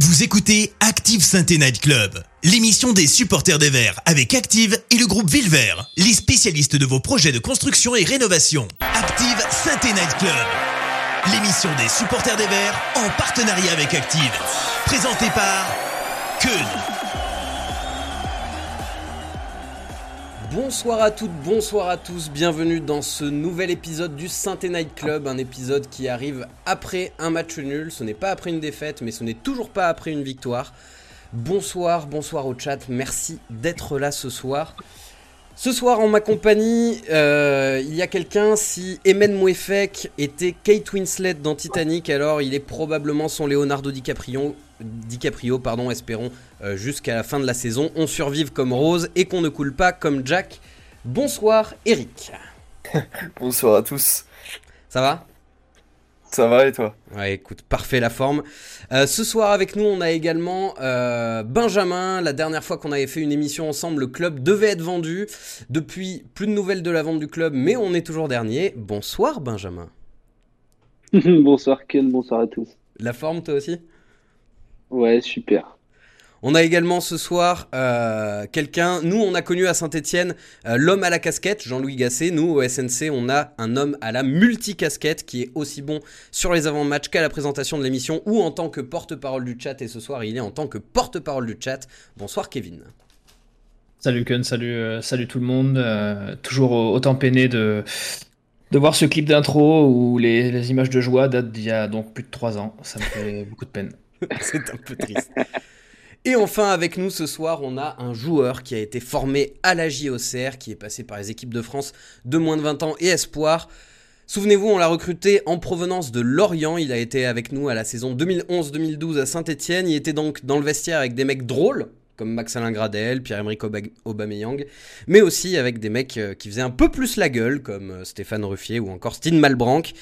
Vous écoutez Active Sainte Night Club, l'émission des supporters des Verts avec Active et le groupe Villevert, les spécialistes de vos projets de construction et rénovation. Active Sainte Night Club, l'émission des supporters des Verts en partenariat avec Active. Présentée par Keun. Bonsoir à toutes, bonsoir à tous, bienvenue dans ce nouvel épisode du saint Night Club, un épisode qui arrive après un match nul, ce n'est pas après une défaite, mais ce n'est toujours pas après une victoire. Bonsoir, bonsoir au chat, merci d'être là ce soir. Ce soir en ma compagnie, euh, il y a quelqu'un, si Emen Mouefek était Kate Winslet dans Titanic, alors il est probablement son Leonardo DiCaprio, DiCaprio pardon, espérons, euh, jusqu'à la fin de la saison. On survive comme Rose et qu'on ne coule pas comme Jack. Bonsoir Eric. Bonsoir à tous. Ça va? Ça va et toi? Ouais, écoute, parfait la forme. Euh, ce soir avec nous, on a également euh, Benjamin. La dernière fois qu'on avait fait une émission ensemble, le club devait être vendu. Depuis, plus de nouvelles de la vente du club, mais on est toujours dernier. Bonsoir Benjamin. bonsoir Ken, bonsoir à tous. La forme toi aussi? Ouais, super. On a également ce soir euh, quelqu'un, nous on a connu à Saint-Etienne l'homme à la casquette, Jean-Louis Gasset. Nous au SNC on a un homme à la multicasquette qui est aussi bon sur les avant-matchs qu'à la présentation de l'émission ou en tant que porte-parole du chat. Et ce soir il est en tant que porte-parole du chat. Bonsoir Kevin. Salut Ken, salut, euh, salut tout le monde. Euh, toujours autant peiné de, de voir ce clip d'intro où les, les images de joie datent d'il y a donc plus de 3 ans. Ça me fait beaucoup de peine. C'est un peu triste. Et enfin, avec nous ce soir, on a un joueur qui a été formé à la JOCR, qui est passé par les équipes de France de moins de 20 ans et Espoir. Souvenez-vous, on l'a recruté en provenance de Lorient. Il a été avec nous à la saison 2011-2012 à Saint-Etienne. Il était donc dans le vestiaire avec des mecs drôles, comme Max-Alain Gradel, Pierre-Emerick Aubameyang, mais aussi avec des mecs euh, qui faisaient un peu plus la gueule, comme euh, Stéphane Ruffier ou encore Stine Malbranck.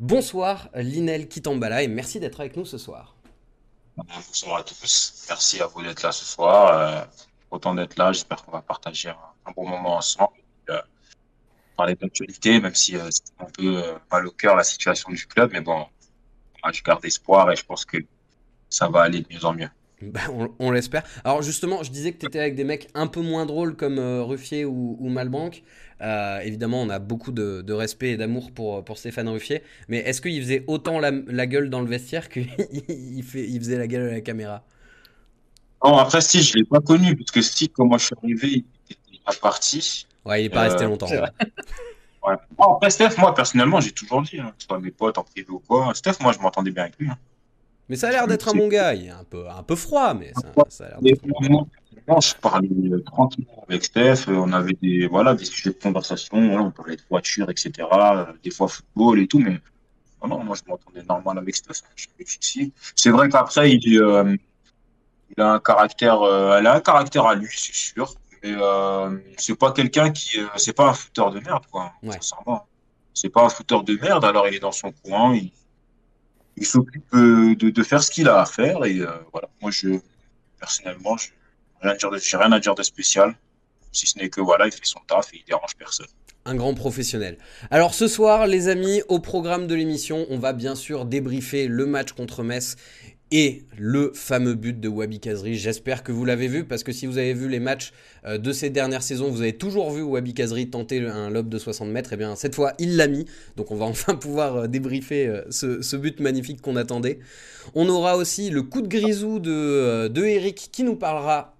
Bonsoir, Linel Kitambala, et merci d'être avec nous ce soir. Bonsoir à tous. Merci à vous d'être là ce soir. Euh, autant d'être là. J'espère qu'on va partager un, bon moment ensemble. Euh, parler d'actualité, même si euh, c'est un peu mal au cœur la situation du club. Mais bon, je garde espoir et je pense que ça va aller de mieux en mieux. Ben, on, on l'espère. Alors justement, je disais que tu étais avec des mecs un peu moins drôles comme euh, Ruffier ou, ou Malbank. Euh, évidemment, on a beaucoup de, de respect et d'amour pour, pour Stéphane Ruffier. Mais est-ce qu'il faisait autant la, la, gueule dans le vestiaire qu'il il faisait la gueule à la caméra? Non, après, si, je ne l'ai pas connu. Parce que si, quand moi je suis arrivé, il était pas parti. Ouais, il n'est pas resté longtemps. Ouais. Bon, après, Steph, moi, personnellement, j'ai toujours dit, hein, soit mes potes en privé ou quoi. Steph, moi, je m'entendais bien avec lui. Hein. Mais ça a l'air d'être un bon gars. Il est un peu, un peu froid, mais ça, ça a l'air d'être bon. Je parlais tranquillement avec Steph. On avait des, voilà, des sujets de conversation. Voilà, on parlait de voiture, etc. Des fois football et tout. Mais non, moi, je m'entendais normal avec Steph. C'est vrai qu'après, il, euh, il, a un caractère, euh, elle a un caractère à lui, c'est sûr. Mais euh, c'est pas quelqu'un qui, c'est pas un fouteur de merde, quoi. Ouais. C'est pas un fouteur de merde. Alors, il est dans son coin. Il, il s'occupe de, de, faire ce qu'il a à faire. Et euh, voilà, moi, je, personnellement, je n'ai rien, rien, à dire de spécial, si ce n'est que voilà, il fait son taf et il dérange personne. Un grand professionnel. Alors ce soir, les amis, au programme de l'émission, on va bien sûr débriefer le match contre Metz et le fameux but de Wabi Kazri. J'espère que vous l'avez vu parce que si vous avez vu les matchs euh, de ces dernières saisons, vous avez toujours vu Wabi Kazri tenter un lob de 60 mètres. Et bien cette fois, il l'a mis. Donc on va enfin pouvoir euh, débriefer ce, ce, but magnifique qu'on attendait. On aura aussi le coup de grisou de, de Eric qui nous parlera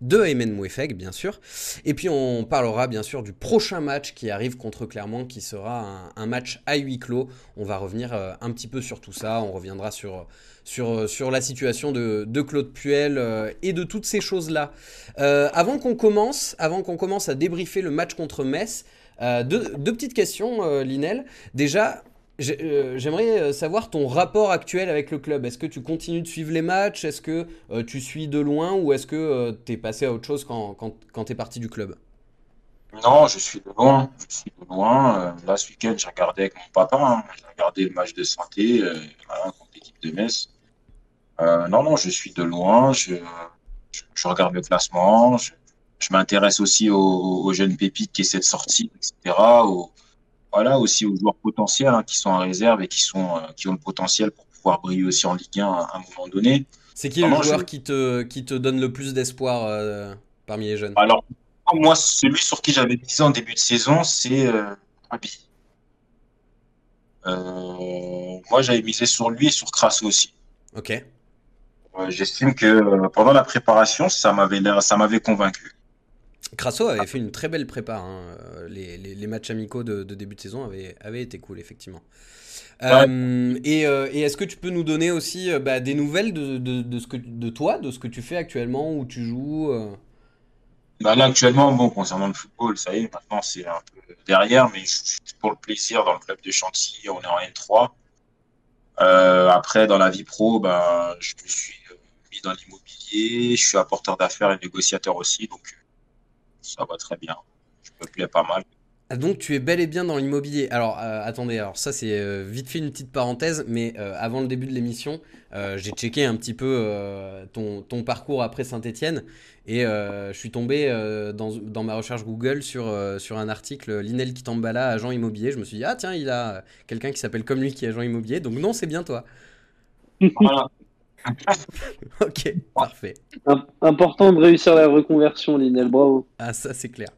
de Aymen Mouefeg, bien sûr. Et puis on parlera bien sûr du prochain match qui arrive contre Clermont, qui sera un, match à huis clos. On va revenir euh, un petit peu sur tout ça. On reviendra sur, sur, sur la situation de, de Claude Puel euh, et de toutes ces choses-là. Euh, avant qu'on commence, avant qu'on commence à débriefer le match contre Metz, euh, deux, deux, petites questions, euh, Linel. Déjà, J'aimerais savoir ton rapport actuel avec le club. Est-ce que tu continues de suivre les matchs? Est-ce que euh, tu suis de loin ou est-ce que euh, tu es passé à autre chose quand, quand, tu es parti du club? Non, je suis de loin. Je suis de loin. Euh, là, ce week-end, j'ai regardé avec mon papa. Hein. J'ai regardé le match de santé contre l'équipe de Metz. non, non, je suis de loin. Je, regarde le classement. Je, m'intéresse aussi aux, jeunes pépites qui essaient de sortir, etc. voilà, aussi aux joueurs potentiels hein, qui sont en réserve et qui, sont, euh, qui ont le potentiel pour pouvoir briller aussi en Ligue 1 à un moment donné. C'est qui le joueur qui, te, qui te donne le plus d'espoir euh, parmi les jeunes? Alors, moi, celui sur qui j'avais misé en début de saison, c'est euh, euh, moi, j'avais misé sur lui et sur Crasso aussi. Ok. J'estime que pendant la préparation, ça m'avait ça m'avait convaincu. Crasso avait fait une très belle prépa. Hein. Les, les, matchs amicaux de, de, début de saison avaient, avaient été cool, effectivement. Euh, et, euh, et est-ce que tu peux nous donner aussi euh, bah, des nouvelles de, de, de, ce que, de toi, de ce que tu fais actuellement, où tu joues bah Là, actuellement, bon, concernant le football, ça y est, maintenant c'est un peu derrière, mais je suis pour le plaisir dans le club de Chantilly, on est en N3. après, dans la vie pro, bah, je me suis mis dans l'immobilier, je suis apporteur d'affaires et négociateur aussi, donc ça va très bien. Je me plais pas mal. Ah, donc tu es bel et bien dans l'immobilier. Alors euh, attendez, alors ça c'est euh, vite fait une petite parenthèse, mais euh, avant le début de l'émission, j'ai checké un petit peu ton, ton, parcours après Saint-Etienne et je suis tombé dans, dans, ma recherche Google sur, sur un article Linel Kitambala, agent immobilier. Je me suis dit, ah tiens, il a quelqu'un qui s'appelle comme lui qui est agent immobilier, donc non, c'est bien toi. Voilà. ok, parfait. Important de réussir la reconversion, Linel, bravo. Ah ça c'est clair.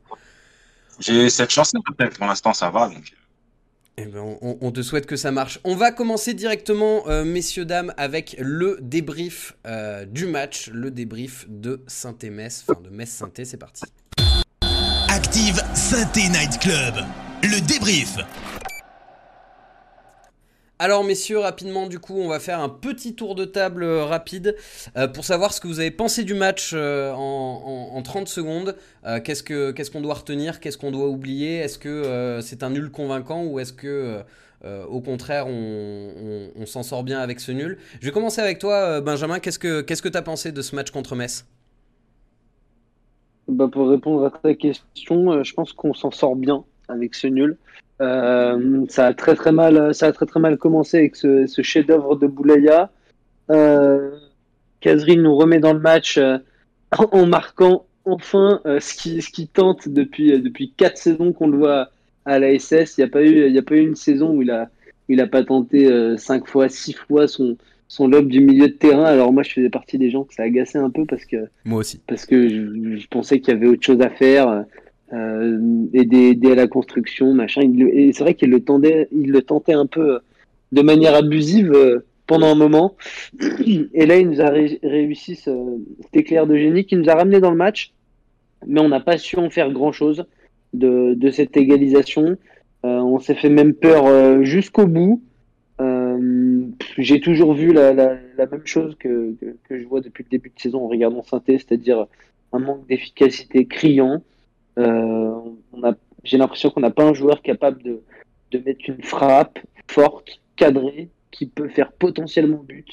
J'ai cette chance pour l'instant ça va. Donc... Eh ben, on, te souhaite que ça marche. On va commencer directement, euh, messieurs, dames, avec le débrief euh, du match, le débrief de Saint-Metz, enfin de Metz-Saint-Étienne, c'est parti. Active Saint-Étienne Night Club, le débrief. Alors messieurs, rapidement du coup, on va faire un petit tour de table euh, rapide euh, pour savoir ce que vous avez pensé du match euh, en, 30 secondes. qu'est-ce qu'on doit retenir, qu'est-ce qu'on doit oublier? Est-ce que c'est un nul convaincant ou est-ce que au contraire on, s'en sort bien avec ce nul? Je vais commencer avec toi Benjamin, qu'est-ce que qu'est-ce que tu as pensé de ce match contre Metz? Bah, Pour répondre à ta question, je pense qu'on s'en sort bien avec ce nul. Euh, ça a très très mal, ça a très très mal commencé avec ce, ce chef-d'œuvre de Boulaya. Euh, Kazri nous remet dans le match euh, en marquant enfin euh, ce qui ce qui tente depuis depuis quatre saisons qu'on le voit à la SS. Il n'y a pas eu il y a pas eu une saison où il a il a pas tenté cinq fois six fois son son lobe du milieu de terrain. Alors moi je faisais partie des gens que ça agaçait un peu parce que moi aussi parce que je, je pensais qu'il y avait autre chose à faire euh, aider, à la construction, machin. et c'est vrai qu'il le, tendait, il le tentait un peu de manière abusive euh, pendant un moment. Et là, il nous a réussi cet éclair de génie qui nous a ramené dans le match, mais on n'a pas su en faire grand-chose de, cette égalisation. Euh, on s'est fait même peur euh, jusqu'au bout. Euh, j'ai toujours vu la même chose que, que, que, je vois depuis le début de saison en regardant Synthé, c'est-à-dire un manque d'efficacité criant. Euh, j'ai l'impression qu'on n'a pas un joueur capable de, de mettre une frappe forte, cadrée, qui peut faire potentiellement but.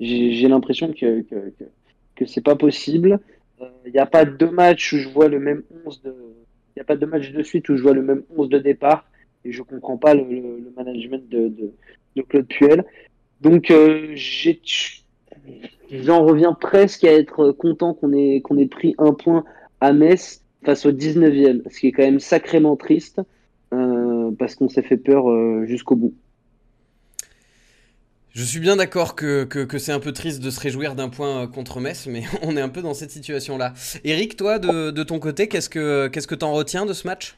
J'ai l'impression que, que, que, c'est pas possible. Il euh, n'y a pas deux matchs où je vois le même 11 de. Il a pas deux matchs de suite où je vois le même 11 de départ et je comprends pas le, management de, de, de, Claude Puel. Donc euh, j'en reviens presque à être content qu'on ait, qu'on ait pris un point à Metz face au 19e, ce qui est quand même sacrément triste euh, parce qu'on s'est fait peur euh, jusqu'au bout. Je suis bien d'accord que, que, c'est un peu triste de se réjouir d'un point euh, contre Metz, mais on est un peu dans cette situation-là. Eric, toi, de, de ton côté, qu'est-ce que qu'est-ce que t'en retiens de ce match?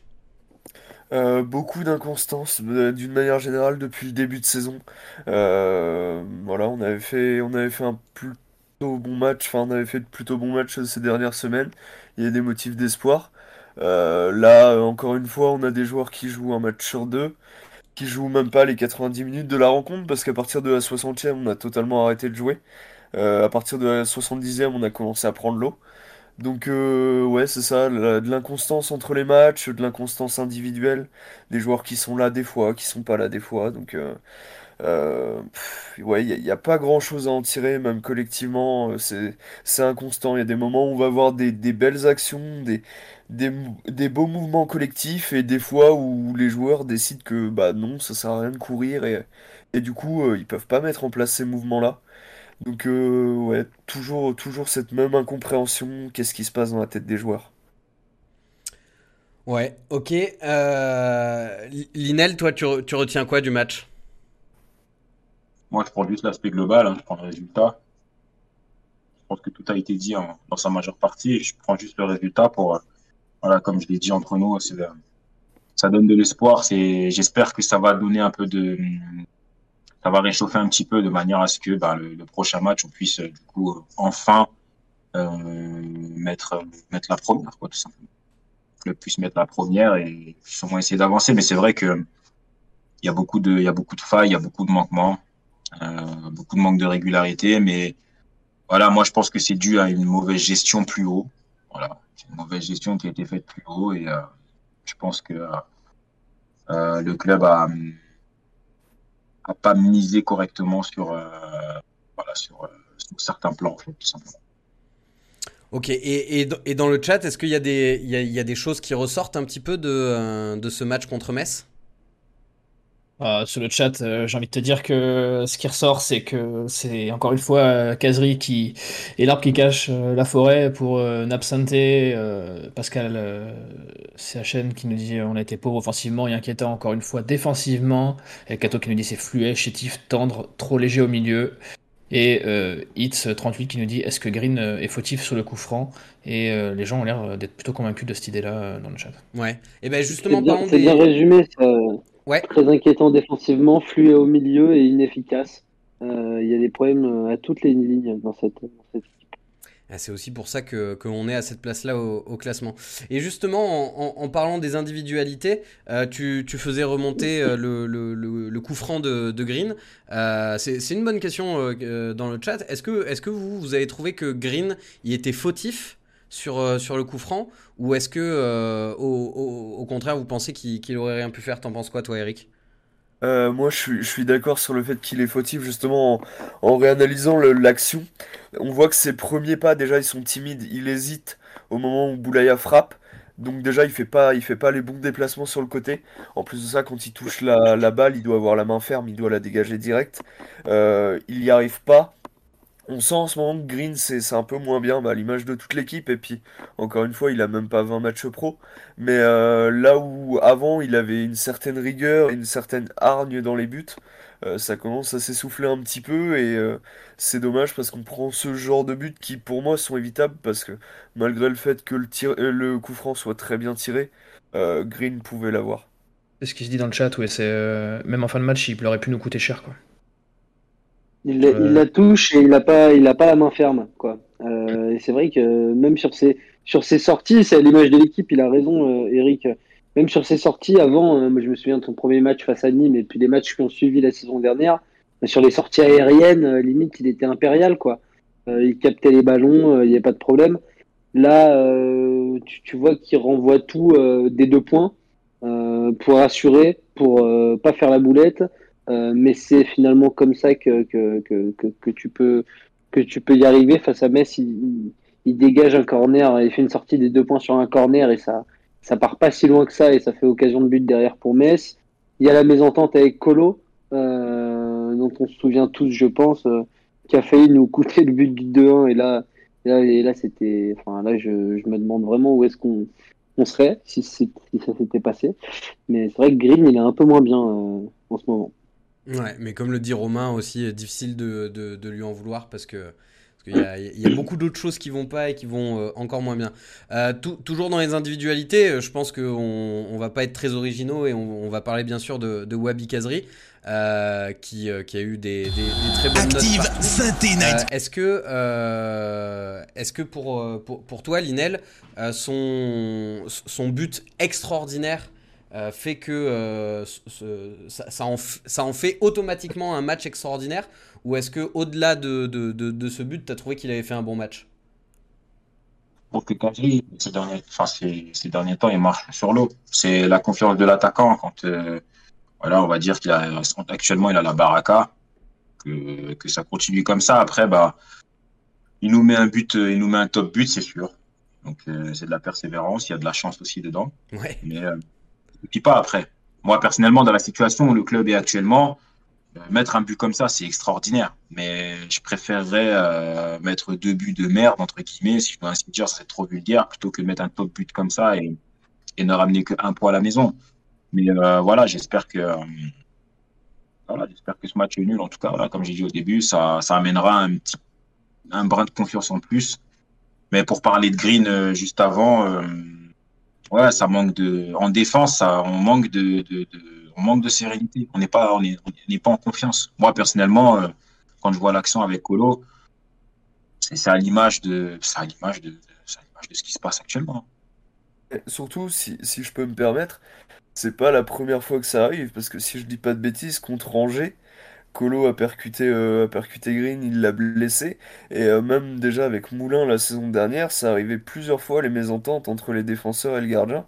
Beaucoup d'inconstance d'une manière générale depuis le début de saison. voilà, on avait fait, on avait fait un plutôt bon match, enfin on avait fait de plutôt bons matchs ces dernières semaines il y a des motifs d'espoir. Euh, là, encore une fois, on a des joueurs qui jouent un match sur deux, qui jouent même pas les 90 minutes de la rencontre, parce qu'à partir de la 60e, on a totalement arrêté de jouer. Euh, à partir de la 70e, on a commencé à prendre l'eau. Donc euh, ouais, c'est ça, de l'inconstance entre les matchs, de l'inconstance individuelle, des joueurs qui sont là des fois, qui sont pas là des fois. Donc euh, ouais, il n'y a, pas grand chose à en tirer, même collectivement, euh, c'est, inconstant. Il y a des moments où on va avoir des, belles actions, des, des, beaux mouvements collectifs, et des fois où les joueurs décident que bah non, ça sert à rien de courir, et, et du coup, euh, ils peuvent pas mettre en place ces mouvements-là. Donc, ouais, toujours, toujours cette même incompréhension, qu'est-ce qui se passe dans la tête des joueurs? Ouais, ok. Linel, toi, tu retiens quoi du match? Moi, je prends juste l'aspect global, hein, je prends le résultat. pense que tout a été dit dans sa majeure partie. Je prends juste le résultat pour, voilà, comme je l'ai dit entre nous, ça donne de l'espoir. J'espère que ça va donner un peu de, ça va réchauffer un petit peu de manière à ce que bah, le, prochain match, on puisse du coup enfin euh, mettre, mettre la première, quoi, tout simplement. Le puisse mettre la première et moins essayer d'avancer. Mais c'est vrai que il y a beaucoup de, il y a beaucoup de failles, il y a beaucoup de manquements, euh, beaucoup de manque de régularité. Mais voilà, moi je pense que c'est dû à une mauvaise gestion plus haut. Voilà, une mauvaise gestion qui a été faite plus haut et euh, je pense que euh, le club a, a pas misé correctement sur, voilà, sur, certains plans, tout simplement. Ok, et, dans le chat, est-ce qu'il y, a des, il y, a, des choses qui ressortent un petit peu de, euh, de ce match contre Metz? Euh, sur le chat, euh, j'ai envie de te dire que ce qui ressort, c'est que c'est encore une fois Kazri qui est l'arbre qui cache la forêt pour n'absenter. Pascal CHN qui nous dit on a été pauvre offensivement et inquiétant encore une fois défensivement. Et Kato qui nous dit c'est fluet, chétif, tendre, trop léger au milieu. Et euh, Hits38 qui nous dit est-ce que Green euh, est fautif sur le coup franc? Et euh, les gens ont l'air d'être plutôt convaincus de cette idée-là dans le chat. Ouais. Et ben justement, c'est bien, bien, résumé. Ça... Ouais. Très inquiétant défensivement, fluide au milieu et inefficace. Il y a des problèmes à toutes les lignes dans cette, dans cette ah, c'est aussi pour ça que qu'on est à cette place-là au, classement. Et justement, en, parlant des individualités, euh, tu, faisais remonter euh, le, le, coup franc de, Green. Euh, c'est une bonne question dans le chat. Est-ce que, est que vous, vous avez trouvé que Green il était fautif sur, sur le coup franc Ou est-ce que, au, contraire, vous pensez qu'il aurait rien pu faire? T'en penses quoi, toi, Eric? Euh, moi, je suis, je suis d'accord sur le fait qu'il est fautif, justement, en, réanalysant l'action. On voit que ses premiers pas, déjà, ils sont timides. Il hésite au moment où Boulaya frappe. Donc déjà, il fait pas, il fait pas les bons déplacements sur le côté. En plus de ça, quand il touche la, la balle, il doit avoir la main ferme, il doit la dégager direct. Euh, il n'y arrive pas on sent en ce moment que Green c'est un peu moins bien bah, à l'image de toute l'équipe et puis encore une fois il a même pas 20 matchs pro mais euh, là où avant il avait une certaine rigueur une certaine hargne dans les buts euh, ça commence à s'essouffler un petit peu et euh, c'est dommage parce qu'on prend ce genre de buts qui pour moi sont évitables parce que malgré le fait que le, coup franc soit très bien tiré Green pouvait l'avoir. C'est ce qui se dit dans le chat ouais même en fin de match il aurait pu nous coûter cher quoi il, la touche et il n'a pas, il a pas la main ferme, quoi. Euh, et c'est vrai que même sur ses, sur ses sorties, c'est à l'image de l'équipe, il a raison, euh, Eric. Même sur ses sorties, avant, euh, moi je me souviens de son premier match face à Nîmes et puis des matchs qui ont suivi la saison dernière, sur les sorties aériennes, limite, il était impérial, quoi. il captait les ballons, il n'y avait pas de problème. Là, tu, tu, vois qu'il renvoie tout des deux points pour assurer, pour pas faire la boulette. Euh, mais c'est finalement comme ça que, que, que, que, tu peux, que tu peux y arriver. Face à Metz, il, dégage un corner, il fait une sortie des deux points sur un corner et ça, ça part pas si loin que ça et ça fait occasion de but derrière pour Metz. Il y a la mésentente avec Colo, euh, dont on se souvient tous, je pense, euh, qui a failli nous coûter le but du 2-1 et là, et là, c'était, enfin là, je, je, me demande vraiment où est-ce qu'on on serait si, si, ça s'était passé. Mais c'est vrai que Green, il est un peu moins bien en ce moment. Ouais, mais comme le dit Romain aussi, euh, difficile de, de, lui en vouloir parce que parce qu'il y, a, beaucoup d'autres choses qui vont pas et qui vont euh, encore moins bien. Euh, toujours dans les individualités, je pense qu'on on va pas être très originaux et on, va parler bien sûr de, de Wabi Kazri. qui, qui, a eu des, des, très bonnes Active notes. est-ce que, est-ce que pour, pour, pour, toi, Linel, son, son but extraordinaire euh, fait que euh, ça, en ça, en fait automatiquement un match extraordinaire Ou est-ce que au-delà de, de, de, ce but, tu as trouvé qu'il avait fait un bon match? Pour que ces derniers, enfin, ces, ces, derniers temps, il marche sur l'eau. C'est la confiance de l'attaquant. Quand euh, voilà, on va dire qu'il a actuellement il a la baraka, que, que ça continue comme ça. Après, bah, il nous met un but, il nous met un top but, c'est sûr. Donc c'est de la persévérance, il y a de la chance aussi dedans. Ouais. Mais et puis pas après. Moi, personnellement, dans la situation où le club est actuellement, euh, mettre un but comme ça, c'est extraordinaire. Mais je préférerais euh, mettre deux buts de merde, entre guillemets, si je peux ainsi dire, serait trop vulgaire, plutôt que mettre un top but comme ça et, ne ramener qu'un point à la maison. Mais euh, voilà, j'espère que voilà, j'espère que ce match est nul. En tout cas, voilà, comme j'ai dit au début, ça, ça amènera un petit un brin de confiance en plus. Mais pour parler de Green euh, juste avant, euh, ouais, ça manque de. En défense, ça, on manque de, de, on manque de sérénité. On n'est pas, on pas en confiance. Moi personnellement, euh, quand je vois l'action avec Colo, c'est à l'image de, à l'image de, de ce qui se passe actuellement. Surtout, si, si je peux me permettre, c'est pas la première fois que ça arrive, parce que si je dis pas de bêtises, contre Angers, Colo a percuté, euh, a percuté Green, il l'a blessé, et euh, même déjà avec Moulin la saison dernière, ça arrivait plusieurs fois les mésententes entre les défenseurs et le gardien.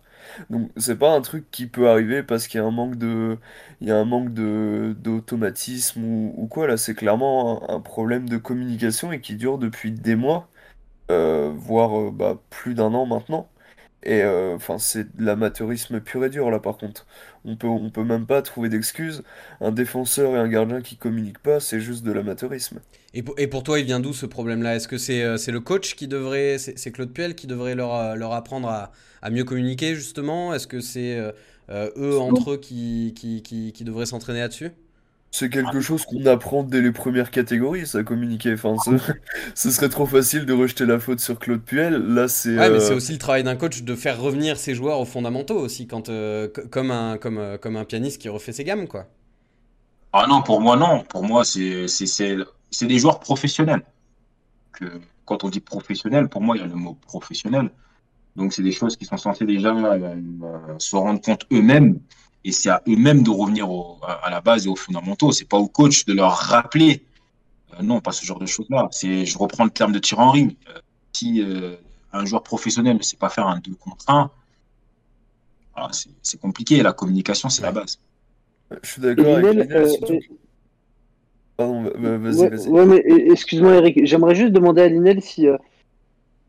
Donc c'est pas un truc qui peut arriver parce qu'il y a un manque de, il y a un manque d'automatisme ou, quoi, là c'est clairement un, problème de communication et qui dure depuis des mois, euh, voire bah, plus d'un an maintenant. Et euh, enfin, c'est de l'amateurisme pur et dur là par contre. On peut, on peut même pas trouver d'excuses. Un défenseur et un gardien qui communiquent pas, c'est juste de l'amateurisme. Et pour, et pour toi, il vient d'où ce problème-là? Est-ce que c'est euh, c'est le coach qui devrait, c'est Claude Puel qui devrait leur, euh, leur apprendre à, à mieux communiquer justement? Est-ce que c'est euh, eux entre eux qui, qui, qui, qui devraient s'entraîner là-dessus? C'est quelque chose qu'on apprend dès les premières catégories, ça communiquer. Enfin, ce, ce serait trop facile de rejeter la faute sur Claude Puel. Là, c'est Ouais, mais euh, c'est aussi le travail d'un coach de faire revenir ses joueurs aux fondamentaux aussi, quand, euh, co- comme, un, comme, euh, comme un pianiste qui refait ses gammes, quoi. Ah non, pour moi non. Pour moi, c'est, des joueurs professionnels. Que, quand on dit professionnel, pour moi, il y a le mot professionnel. Donc, c'est des choses qui sont censées déjà euh, euh, se rendre compte eux-mêmes. Et c'est à eux-mêmes de revenir au- à, à la base et aux fondamentaux. C'est pas au coach de leur rappeler. Euh, non, pas ce genre de choses-là. C'est, je reprends le terme de Thierry Henry. Euh, si euh, un joueur professionnel ne sait pas faire un 2 contre 1, voilà, c'est, c'est compliqué. La communication, c'est la base. je suis d'accord avec Pardon, va- va- vas-y, Ouais, vas-y. ouais, mais excuse-moi Eric, j'aimerais juste demander à Linel si, euh,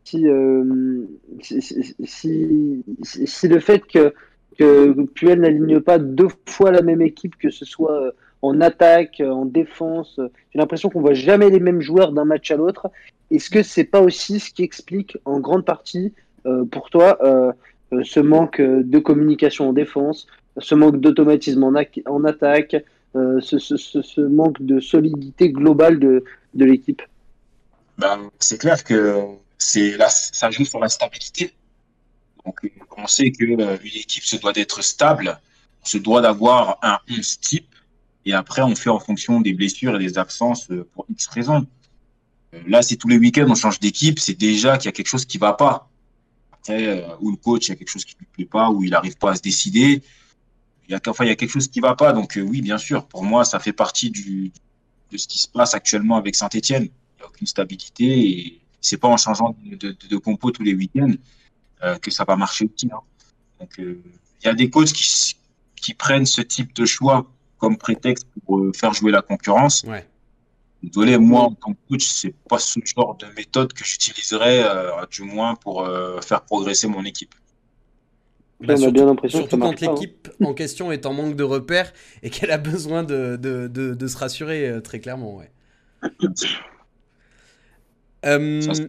si, euh, si, si, si- si- si le fait que, que Puel n'aligne pas deux fois la même équipe, que ce soit euh, en attaque, euh, en défense, euh, j'ai l'impression qu'on voit jamais les mêmes joueurs d'un match à l'autre. Est-ce que c'est pas aussi ce qui explique en grande partie pour toi ce manque de communication en défense, ce manque d'automatisme en, attaque, ce, manque de solidité globale de, de l'équipe? Ben, c'est clair que c'est ça joue sur la stabilité. Donc, on sait que euh, équipe se doit d'être stable, se doit d'avoir un 11 type, et après, on fait en fonction des blessures et des absences euh, pour X raisons. Euh, Là, si tous les week-ends on change d'équipe, c'est déjà qu'il y a quelque chose qui va pas. Après, ou le coach, il y a quelque chose qui lui plaît pas, ou il n'arrive pas à se décider. Il y a, enfin, il y a quelque chose qui va pas. Donc, oui, bien sûr, pour moi, ça fait partie de ce qui se passe actuellement avec Saint-Etienne. Il n'y a aucune stabilité et c'est pas en changeant de, compo tous les week-ends que ça va marcher aussi. Hein. Donc, euh, il y a des coachs qui, qui prennent ce type de choix comme prétexte pour euh, faire jouer la concurrence. Ouais. Désolé, moi, en tant que coach, c'est pas ce genre de méthode que j'utiliserais, euh, du moins pour euh, faire progresser mon équipe. On a surtout bien l'impression que surtout ça quand hein. l'équipe en question est en manque de repères et qu'elle a besoin de, de, de, de se rassurer euh, très clairement. Ouais. Euh,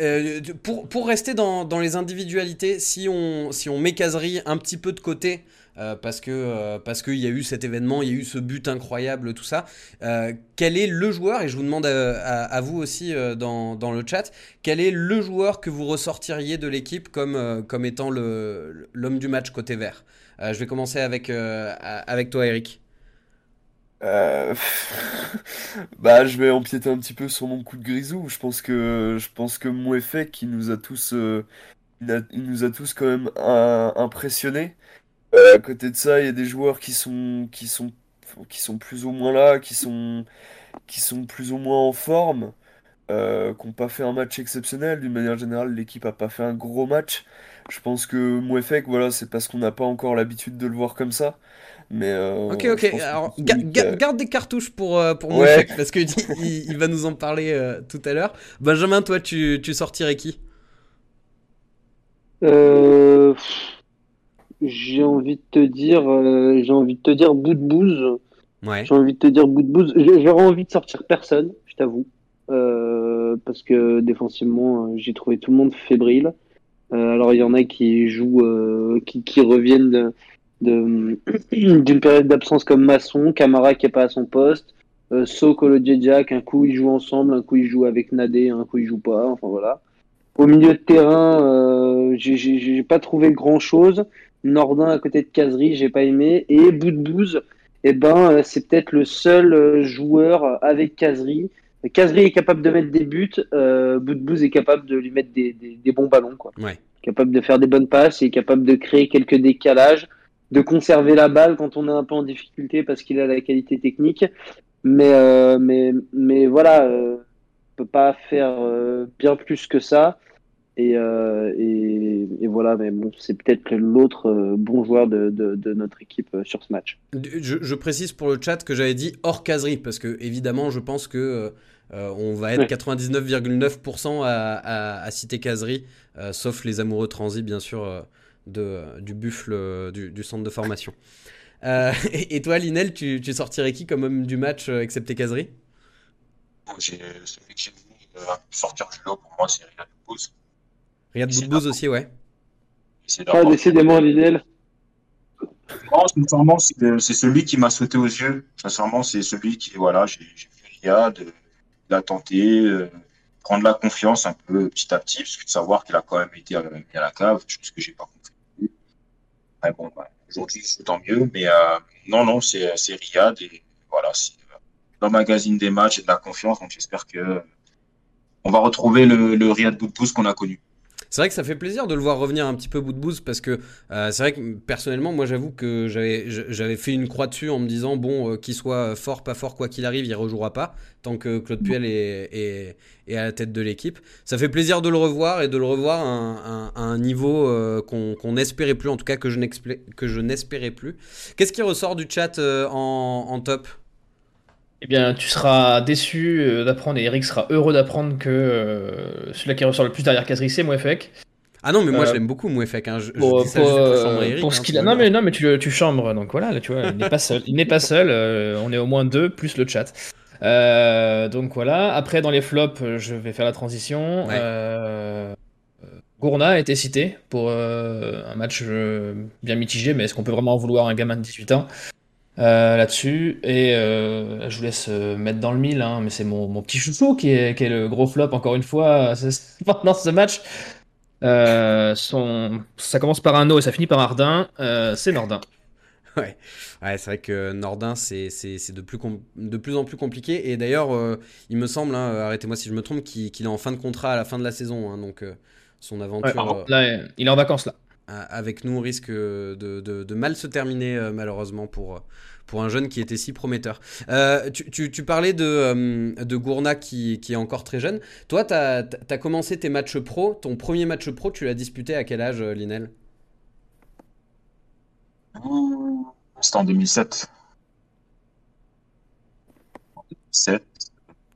euh, pour, pour rester dans, dans les individualités, si on, si on met Casery un petit peu de côté, euh, parce que euh, qu'il y a eu cet événement, il y a eu ce but incroyable, tout ça, euh, quel est le joueur, et je vous demande à, vous aussi dans, dans le chat, quel est le joueur que vous ressortiriez de l'équipe comme, comme étant l'homme du match côté vert? Je vais commencer avec, avec toi, Eric. Euh, Bah, je vais empiéter un petit peu sur mon coup de grisou. Je pense que je pense que Mouefek, qui nous a tous, euh, il nous a tous quand même impressionnés. Euh, à côté de ça, il y a des joueurs qui sont qui sont qui sont plus ou moins là, qui sont qui sont plus ou moins en forme, qui n'ont pas fait un match exceptionnel. D'une manière générale, l'équipe a pas fait un gros match. Je pense que Mouefek, voilà, c'est parce qu'on n'a pas encore l'habitude de le voir comme ça. Mais euh, Ok, ok. Alors, ga- ga- garde des cartouches pour, euh, pour mon Ouais. chèque, parce qu'il il, il va nous en parler euh, tout à l'heure. Benjamin, toi, tu, tu sortirais qui? Euh, j'ai envie de te dire, euh, j'ai envie de te dire bout de bouse. Ouais. J'ai envie de te dire bout de bouse. J'ai- J'aurais envie de sortir personne, je t'avoue, Euh, parce que défensivement, j'ai trouvé tout le monde fébrile. Euh, alors il y en a qui jouent, euh, qui, qui reviennent de- d'une période d'absence comme Masson, Camara qui est pas à son poste, euh, So, Djedjak, un coup ils jouent ensemble, un coup ils jouent avec Nadé, un coup ils jouent pas. Enfin voilà. Au milieu de terrain, euh, j'ai- pas trouvé grand chose. Nordin à côté de Kazri, j'ai pas aimé. Et Boudbouz, eh ben, euh, c'est peut-être le seul euh, joueur avec Kazri. Kazri est capable de mettre des buts, euh, est capable de lui mettre des, des, des bons ballons, quoi. Ouais. Capable de faire des bonnes passes, il est capable de créer quelques décalages, de conserver la balle quand on est un peu en difficulté parce qu'il a la qualité technique. Mais, euh, mais, mais voilà, euh, on peut pas faire euh, bien plus que ça. Et, euh, et, et voilà, mais bon, c'est peut-être l'autre bon joueur de, de, de notre équipe sur ce match. Je, je précise pour le chat que j'avais dit hors caserie, parce que évidemment, je pense que on va être Ouais. 99,9% à, à, à citer caserie, sauf les amoureux transis, bien sûr, de, du buffle euh, du, du centre de formation. Euh, et, et toi, Linel, tu, tu sortirais qui comme homme du match, euh, excepté J'ai- Celui que j'ai vu euh, sortir du lot, pour moi, c'est Riyad Bouz. Riyad Boudbouz aussi, ouais. C'est Ah, décidément, Linel. Non, sincèrement, c'est euh, celui qui m'a sauté aux yeux. Sincèrement, c'est celui qui, voilà, j'ai vu Riyad, euh, il a tenté, euh, prendre la confiance un peu petit à petit, parce que de savoir qu'il a quand même été euh, mis à la cave, chose que j'ai pas compris. Bon, bah, aujourd'hui, c'est tant mieux, mais euh, non, non, c'est Riyad, et voilà, c'est euh, l'emmagasine des matchs et de la confiance, donc j'espère que euh, on va retrouver le, le Riyad Boudbouz qu'on a connu. C'est vrai que ça fait plaisir de le voir revenir un petit peu bout de bouse parce que euh, c'est vrai que personnellement, moi j'avoue que j'avais fait une croix dessus en me disant bon, euh, qu'il soit fort, pas fort, quoi qu'il arrive, il rejouera pas tant que Claude Puel est, à la tête de l'équipe. Ça fait plaisir de le revoir et de le revoir à un, niveau euh, qu'on qu'on n'espérait plus, en tout cas que je n'espérais plus. Qu'est-ce qui ressort du chat en top? Eh bien, tu seras déçu euh, d'apprendre et Eric sera heureux d'apprendre que euh, celui qui ressort le plus derrière Kazri, c'est Mouefek. Ah non, mais moi Euh, je l'aime beaucoup, Mouefek. Hein. Je, je Pour, dis ça pour, juste pour euh, chambrer Eric. pour hein, ce qu'il a. Non, mais, non, mais tu, le- tu chambres, donc voilà, là, tu vois, il n'est pas seul. Il n'est pas seul, euh, on est au moins deux, plus le chat. Euh, donc voilà, après dans les flops, euh, je vais faire la transition. Ouais. Euh, Gourna a été cité pour euh, un match euh, bien mitigé, mais est-ce qu'on peut vraiment en vouloir un gamin de 18 ans? Euh, là-dessus Et euh, je vous laisse euh, mettre dans le mille, hein, mais c'est mon, mon petit chouchou qui est, qui est le gros flop encore une fois pendant ce match. Son... Ça commence par un O et ça finit par Ardin. C'est Nordin. Ouais, ouais c'est vrai que Nordin, c'est de, plus de plus en plus compliqué. Et d'ailleurs, il me semble, hein, arrêtez-moi si je me trompe, qu'il est en fin de contrat à la fin de la saison. hein, donc, son aventure là, il est en vacances là. Avec nous risque de, de- de mal se terminer, euh, malheureusement, pour, pour un jeune qui était si prometteur. Euh, tu, tu- tu parlais de, euh, de Gourna qui, qui est encore très jeune. Toi, tu as, commencé tes matchs pro. Ton premier match pro, tu l'as disputé à quel âge, euh, Linel C'était en 2007. En 2007,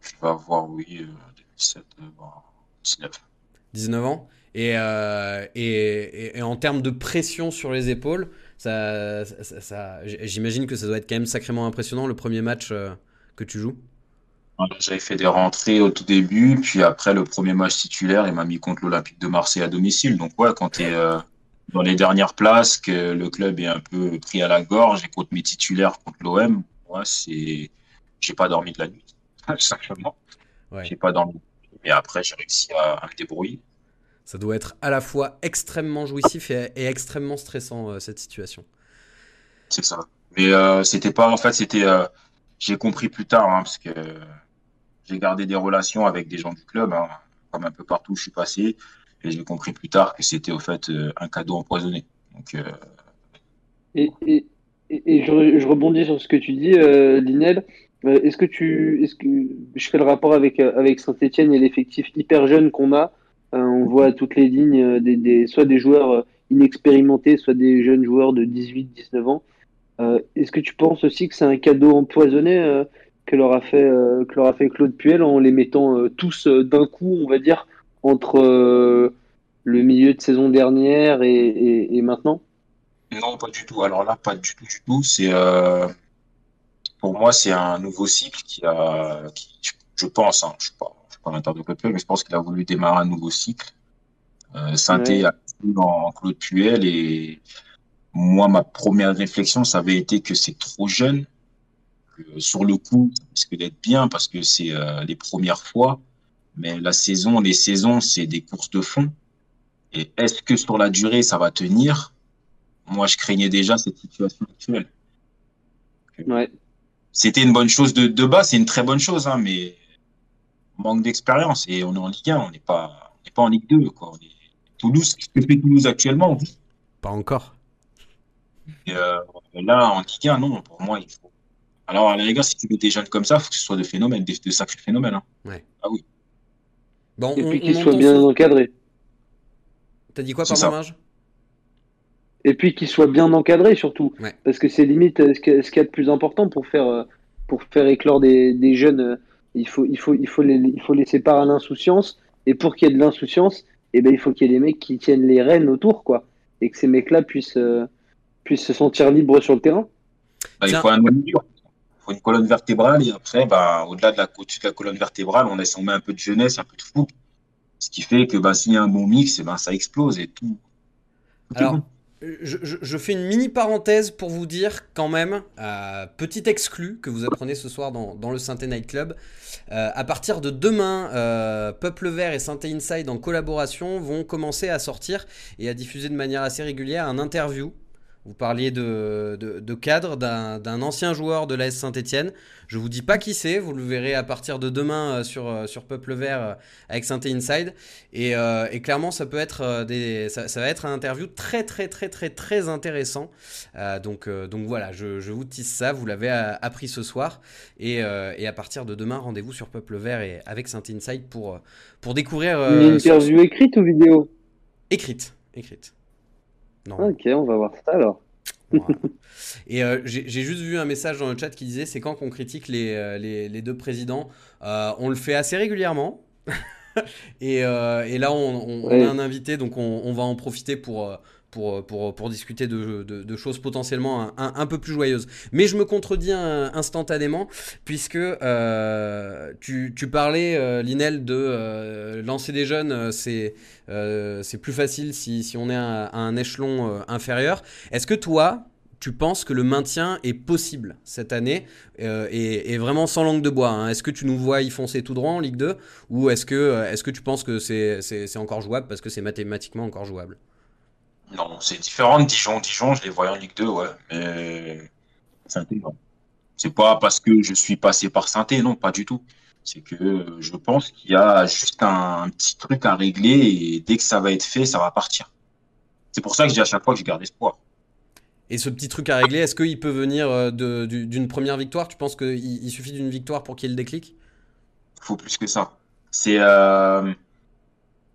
je vais avoir, oui, euh, 2007, euh, bon, 19. 19 ans? Et, euh, et, en termes de pression sur les épaules, ça, ça- ça- j'imagine que ça doit être quand même sacrément impressionnant le premier match euh, que tu joues. J'avais fait des rentrées au tout début, puis après le premier match titulaire, il m'a mis contre l'Olympique de Marseille à domicile. Donc ouais, quand tu es dans les dernières places, que le club est un peu pris à la gorge et contre mes titulaires contre l'OM, ouais, c'est, j'ai pas dormi de la nuit, simplement. Ouais. J'ai pas dormi. Mais après, j'ai réussi à, à me débrouiller. Ça doit être à la fois extrêmement jouissif et, et extrêmement stressant euh, cette situation. C'est ça. Mais euh, c'était pas, en fait, c'était, euh, j'ai compris plus tard, hein, parce que j'ai gardé des relations avec des gens du club, hein, comme un peu partout où je suis passé, et j'ai compris plus tard que c'était au fait euh, un cadeau empoisonné. Donc, euh, Et, et, et je, re- je rebondis sur ce que tu dis, euh, Linel. Euh, Est-ce que tu, est-ce que je fais le rapport avec avec Saint-Étienne et l'effectif hyper jeune qu'on a Euh, On voit toutes les lignes euh, des, des soit des joueurs euh, inexpérimentés, soit des jeunes joueurs de 18-19 ans. Euh, Est-ce que tu penses aussi que c'est un cadeau empoisonné euh, que leur a fait euh, que leur a fait Claude Puel en les mettant euh, tous euh, d'un coup, on va dire, entre euh, le milieu de saison dernière et, et, et maintenant? non, pas du tout. Alors là, pas du tout, du tout. C'est, euh, pour moi, c'est un nouveau cycle qui a, qui, je pense, hein, je suis pas, Claude Puel, mais je pense qu'il a voulu démarrer un nouveau cycle. Euh, Sainté Ouais. a en Claude Puel et moi, ma première réflexion, ça avait été que c'est trop jeune, sur le coup, ça risque d'être bien parce que c'est euh, les premières fois. Mais la saison, les saisons, c'est des courses de fond. Et est-ce que sur la durée, ça va tenir? Moi, je craignais déjà cette situation actuelle. Ouais. C'était une bonne chose de, de base, c'est une très bonne chose, hein, mais manque d'expérience. Et on est en Ligue 1, on n'est pas, on pas en Ligue 2. Quoi. On est... Toulouse, ce que fait Toulouse actuellement, oui. Pas encore. Et, euh, là, en Ligue 1, non, pour moi, il faut. Alors, les gars, si tu mets des jeunes comme ça, il faut que ce soit de phénomènes, des- de sacrés phénomènes. hein. Ouais. Ah oui. Bon, Et on- puis on qu'il monte soit ton bien son. encadré. T'as dit quoi. Marge Et puis qu'il soit bien encadré surtout. Ouais. Parce que c'est limite euh, ce qu'il y a de plus important pour faire, euh, pour faire éclore des, des jeunes. Il faut, il, faut, il, faut les, il faut les séparer à l'insouciance. Et pour qu'il y ait de l'insouciance, eh ben, il faut qu'il y ait des mecs qui tiennent les rênes autour. quoi. Et que ces mecs-là puissent, euh, puissent se sentir libres sur le terrain. Bah, il faut un. Il faut une colonne vertébrale et après, bah, au-delà de la, au-dessus de la colonne vertébrale, on, laisse, on met un peu de jeunesse, un peu de fou. Ce qui fait que bah, s'il y a un bon mix, eh ben, ça explose et tout. tout est Alors, bon. Je, fais une mini parenthèse pour vous dire quand même, euh, petit exclu que vous apprenez ce soir dans, dans le Synthé Night Club. Euh, à partir de demain, euh, Peuple Vert et Synthé Inside en collaboration vont commencer à sortir et à diffuser de manière assez régulière un interview. Vous parliez de, de, de cadre d'un ancien joueur de l'AS Saint-Etienne. Je vous dis pas qui c'est, vous le verrez à partir de demain euh, sur, euh, sur Peuple Vert euh, avec Synthé Inside. Et, euh, et clairement, ça peut être des, ça, ça va être un interview très très très très très intéressant. Euh, donc euh, donc voilà, je, je vous tease ça. Vous l'avez appris ce soir. Et, et à partir de demain, rendez-vous sur Peuple Vert et avec Saint Inside pour pour découvrir Une interview écrite ou vidéo? Écrite écrite. Ok, on va voir ça alors. Voilà. Et euh, j'ai juste vu un message dans le chat qui disait c'est quand qu'on critique les, euh, les, les deux présidents? Euh, on le fait assez régulièrement. et, euh, et là, on, on- a un invité, donc on, on va en profiter pour, pour, pour, pour discuter de, choses potentiellement un, peu plus joyeuses. Mais je me contredis instantanément, puisque euh, tu, parlais, euh, Linel, de euh, lancer des jeunes, euh, c'est euh, plus facile si, si on est à, un échelon euh, inférieur. Est-ce que toi, tu penses que le maintien est possible cette année euh, et, vraiment sans langue de bois hein? Est-ce que tu nous vois y foncer tout droit en Ligue 2 ou est-ce que, euh, est-ce que tu penses que c'est encore jouable parce que c'est mathématiquement encore jouable? Non, c'est différent de Dijon. Dijon, je les voyais en Ligue 2, ouais. Mais Saint-Étienne, non. C'est pas parce que je suis passé par saint non, pas du tout. C'est que je pense qu'il y a juste un, petit truc à régler et dès que ça va être fait, ça va partir. C'est pour ça que je dis à chaque fois que je garde espoir. Et ce petit truc à régler, est-ce qu'il peut venir euh, de- d'une première victoire? Tu penses qu'il il suffit d'une victoire pour qu'il y ait le déclic? Il faut plus que ça. C'est, euh,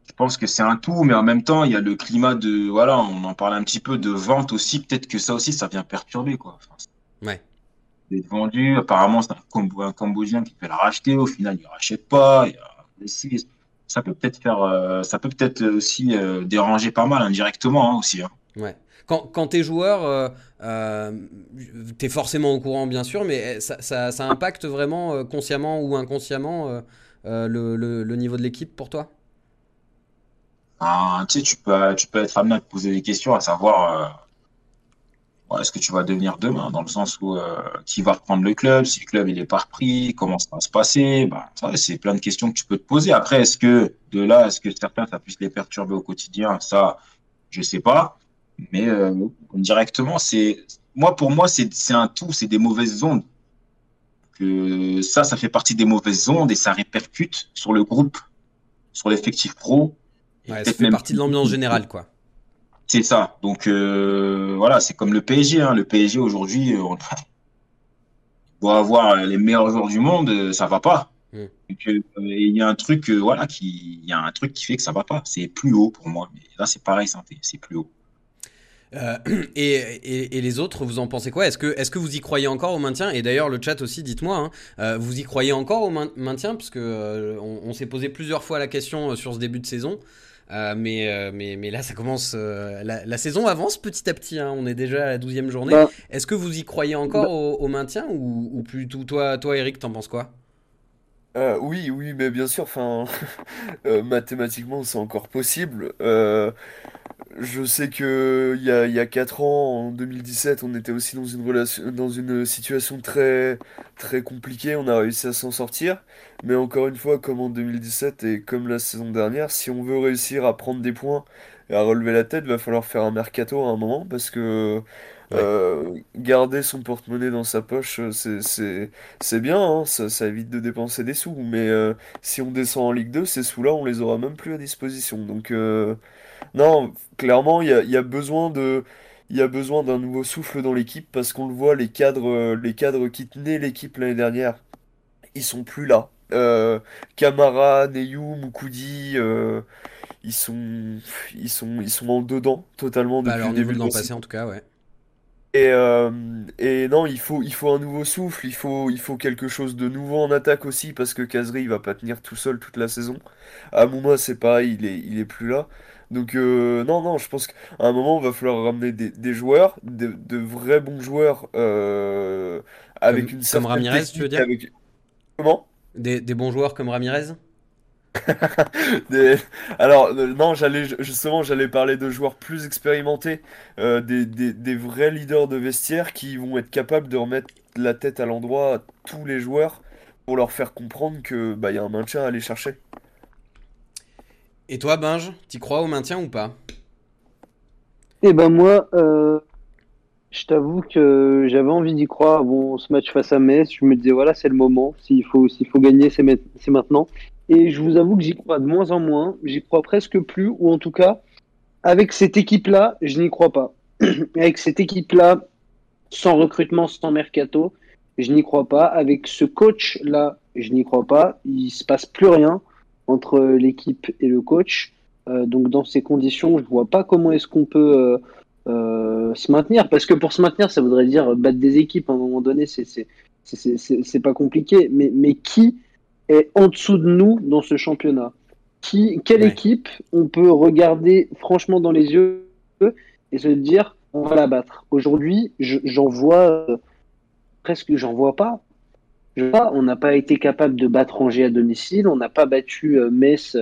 je pense que c'est un tout, mais en même temps, il y a le climat de, voilà, on en parlait un petit peu de vente aussi. Peut-être que ça aussi, ça vient perturber, quoi. Enfin, Ouais. vendu. Apparemment, c'est un, Cambo- un Cambodgien qui peut la racheter. Au final, il ne rachète pas. Il a ça peut peut-être faire, euh, ça peut peut-être aussi euh, déranger pas mal indirectement hein, aussi. hein. Ouais. Quand, quand t'es joueur, euh, euh, t'es forcément au courant, bien sûr, mais ça, ça, ça impacte vraiment consciemment ou inconsciemment le, le- le niveau de l'équipe pour toi? Ah, tu sais, tu peux, tu peux être amené à te poser des questions, à savoir euh, est-ce que tu vas devenir demain, dans le sens où euh, qui va reprendre le club, si le club il est pas repris, comment ça va se passer, bah, c'est plein de questions que tu peux te poser. Après, est-ce que de là, est-ce que certains ça puisse les perturber au quotidien, ça, je sais pas. Mais euh, directement, c'est moi pour moi c'est un tout, c'est des mauvaises ondes. Que ça, ça fait partie des mauvaises ondes et ça répercute sur le groupe, sur l'effectif pro. Ouais, ça fait même- partie de l'ambiance générale, quoi. C'est ça. Donc euh, voilà, c'est comme le PSG. Hein. Le PSG aujourd'hui, euh, on doit avoir les meilleurs joueurs du monde, euh, ça va pas. Mm. Donc, euh, il y a un truc, euh, voilà, qui, il y a un truc qui fait que ça va pas. C'est plus haut pour moi. Mais là, c'est pareil, santé, c'est plus haut. Euh, et, et- et les autres, vous en pensez quoi? Est-ce que, est que vous y croyez encore au maintien? Et d'ailleurs, le chat aussi, dites-moi, hein, euh, vous y croyez encore au main- maintien? Parce que euh, on, on s'est posé plusieurs fois la question sur ce début de saison. Euh, mais, euh, mais, mais là, ça commence. euh, la, la saison avance petit à petit. hein, on est déjà à la 12e journée. Bah, Est-ce que vous y croyez encore Bah- au, au maintien ou, ou plutôt toi, toi, Eric, t'en penses quoi? Euh, oui, oui, mais bien sûr, enfin, euh, mathématiquement, c'est encore possible. Je sais que il y a, il y a 4 ans, en 2017, on était aussi dans une relation, dans une situation très, très compliquée. On a réussi à s'en sortir. Mais encore une fois, comme en 2017 et comme la saison dernière, si on veut réussir à prendre des points et à relever la tête, va falloir faire un mercato à un moment parce que Ouais. euh, garder son porte-monnaie dans sa poche, c'est, c'est, c'est bien, hein, ça, ça évite de dépenser des sous. Mais euh, si on descend en Ligue 2, ces sous-là, on les aura même plus à disposition. Donc, euh, non, clairement, il y a, il y a besoin de, il y a besoin d'un nouveau souffle dans l'équipe parce qu'on le voit, les cadres, euh, les cadres qui tenaient l'équipe l'année dernière, ils sont plus là. Euh, Camara, Neyou, Moukoudi, euh, ils sont, ils sont, ils sont en dedans totalement à depuis le début de l'an la passé en tout cas, ouais. Et, euh, et non, il faut, il faut un nouveau souffle, il faut, il faut quelque chose de nouveau en attaque aussi, parce que Kazri, il va pas tenir tout seul toute la saison. Amouma, c'est pareil, il est, il est plus là. Donc, euh, non, non, je pense qu'à un moment, il va falloir ramener des, des joueurs, de, de vrais bons joueurs, euh, avec Comme, une comme certaine Ramirez, tu veux dire? avec... Comment? Des, des bons joueurs comme Ramirez? Des- Alors, euh, non, j'allais justement, j'allais parler de joueurs plus expérimentés, euh, des, des, des vrais leaders de vestiaire qui vont être capables de remettre la tête à l'endroit à tous les joueurs pour leur faire comprendre que bah, il y a un maintien à aller chercher. Et toi, Binge, t'y crois au maintien ou pas? Eh ben moi, euh, je t'avoue que j'avais envie d'y croire. Bon, ce match face à Metz, je me disais voilà, c'est le moment. S'il faut, s'il faut gagner, c'est ma- c'est maintenant. Et je vous avoue que j'y crois de moins en moins. J'y crois presque plus, ou en tout cas, avec cette équipe-là, je n'y crois pas. Avec cette équipe-là, sans recrutement, sans mercato, je n'y crois pas. Avec ce coach-là, je n'y crois pas. Il se passe plus rien entre l'équipe et le coach. Euh, donc dans ces conditions, je vois pas comment est-ce qu'on peut euh, euh, se maintenir. Parce que pour se maintenir, ça voudrait dire battre des équipes à un moment donné. C'est pas compliqué. Mais mais qui est en dessous de nous dans ce championnat? Qui quelle Ouais. équipe on peut regarder franchement dans les yeux et se dire on va la battre? Aujourd'hui, je- j'en vois presque, j'en vois pas. Je pas, on n'a pas été capable de battre Angers à domicile, on n'a pas battu euh, Metz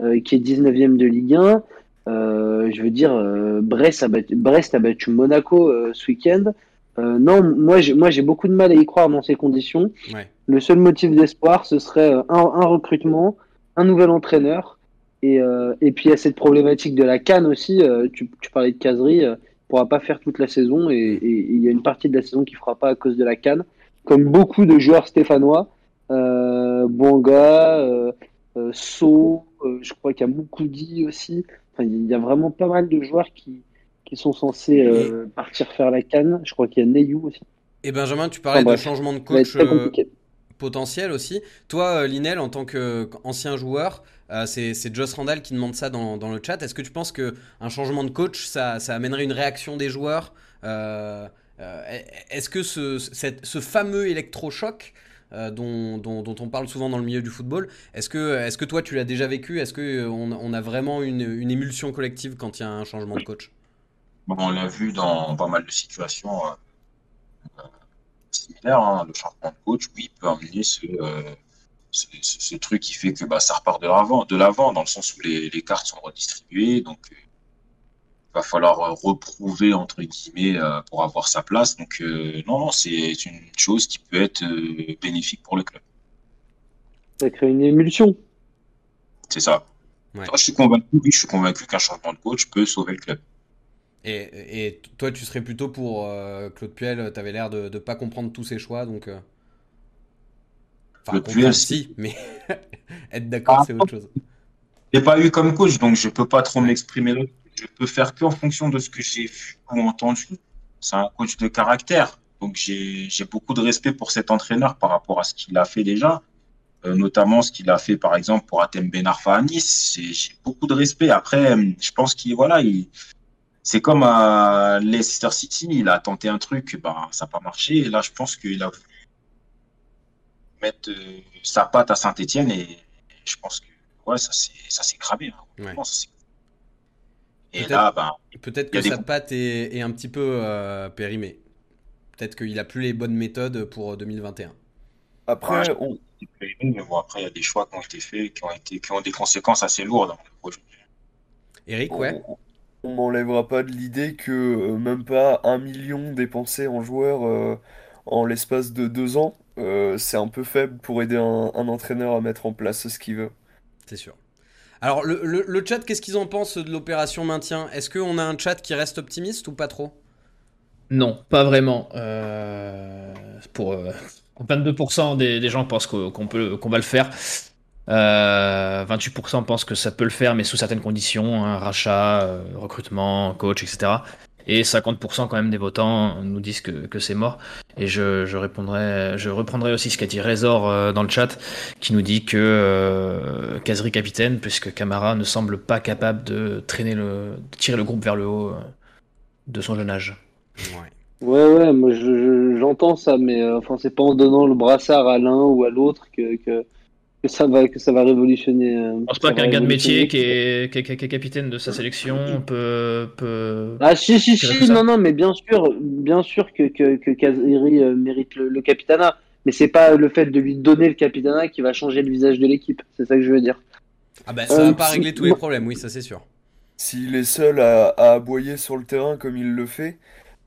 euh, qui est 19e de Ligue 1. Euh, je veux dire, euh, Brest, a battu, Brest a battu Monaco euh, ce week-end. Euh, non, moi j'ai, moi j'ai beaucoup de mal à y croire dans ces conditions. Ouais. Le seul motif d'espoir, ce serait un, un recrutement, un nouvel entraîneur. Et, euh, et puis il y a cette problématique de la canne aussi. euh, tu, tu parlais de Casery, euh, il pourra pas faire toute la saison et, il y a une partie de la saison qui fera pas à cause de la canne. Comme beaucoup de joueurs stéphanois, euh, Bonga, euh, euh, So, euh, je crois qu'il y a Moukoudi aussi. Enfin, il y a vraiment pas mal de joueurs qui, qui sont censés partir faire la canne. Je crois qu'il y a Neyou aussi. Et Benjamin, tu parlais Enfin, de changement de coach potentiel aussi. Toi, Linel, en tant qu'ancien joueur, c'est Joss Randall qui demande ça dans, dans le chat. Est-ce que tu penses qu'un changement de coach, ça, ça amènerait une réaction des joueurs Est-ce que ce, fameux électrochoc euh, dont, on parle souvent dans le milieu du football, est-ce que, toi tu l'as déjà vécu? Est-ce qu'on on a vraiment une, émulsion collective quand il y a un changement de coach? On l'a vu dans pas mal de situations euh, similaires. hein. Le changement de coach, oui, peut amener ce, euh, truc qui fait que bah, ça repart de l'avant, dans le sens où les, cartes sont redistribuées. Euh, va falloir euh, reprouver, entre guillemets, euh, pour avoir sa place. Donc, euh, non, non, c'est une chose qui peut être euh, bénéfique pour le club. Ça crée une émulsion. C'est ça. Ouais. Moi, je suis convaincu, oui, je suis convaincu qu'un changement de coach peut sauver le club. Et, et toi, tu serais plutôt pour euh, Claude Puel, tu avais l'air de ne pas comprendre tous ses choix, donc... euh, Enfin, Claude Puel, si, mais être d'accord, Ah, c'est autre chose. Je l'ai pas eu comme coach, donc je peux pas trop m'exprimer là. Je peux faire que en fonction de ce que j'ai vu ou entendu. C'est un coach de caractère, donc j'ai beaucoup de respect pour cet entraîneur par rapport à ce qu'il a fait déjà, Euh, notamment ce qu'il a fait par exemple pour Atem Ben Arfa à Nice. J'ai beaucoup de respect. Après, euh, je pense qu'il voilà, il c'est comme à Leicester City, il a tenté un truc, ben ça n'a pas marché. Et là, je pense qu'il a voulu mettre euh, sa patte à Saint-Étienne et je pense que ouais, ça s'est cramé. hein. Ouais. Ça Et Peut-être- là, ben, Peut-être que des sa coups. patte est, est un petit peu euh, périmée. Peut-être qu'il a plus les bonnes méthodes pour 2021. Après, Ouais. on, après, il y a des choix qui ont été faits, qui ont été, qui ont des conséquences assez lourdes dans le projet. Eric, ouais. on, on m'enlèvera pas de l'idée que euh, même pas un million dépensé en joueurs euh, en l'espace de deux ans, euh, c'est un peu faible pour aider un, un entraîneur à mettre en place ce qu'il veut. C'est sûr. Alors, le, chat, qu'est-ce qu'ils en pensent de l'opération maintien? Est-ce qu'on a un chat qui reste optimiste ou pas trop? Non, pas vraiment. Euh, pour euh, 22% des, gens pensent qu'on peut, va le faire. Euh, 28% pensent que ça peut le faire, mais sous certaines conditions, hein, rachat, euh, recrutement, coach, etc. Et 50% quand même des votants nous disent que, que c'est mort. Et je, je répondrai, je reprendrai aussi ce qu'a dit Rezor euh, dans le chat, qui nous dit que euh, Kazri capitaine, puisque Camara ne semble pas capable de traîner le, de tirer le groupe vers le haut euh, de son jeune âge. Ouais. Ouais, ouais, moi je- je- j'entends ça, mais euh, enfin, c'est pas en donnant le brassard à l'un ou à l'autre que, que, que ça va, que ça va révolutionner. euh, Je pense pas qu'un gars de métier qui est, qui est- qui est capitaine de sa sélection peut. peut... Ah, si, si, si, non, non, mais bien sûr, bien sûr que, que, que Kaziri euh, mérite le, le capitanat, mais c'est pas le fait de lui donner le capitanat qui va changer le visage de l'équipe, c'est ça que je veux dire. Ah bah, ça Euh, va pas si- régler tous les problèmes, oui, ça c'est sûr. S'il est seul à, à aboyer sur le terrain comme il le fait,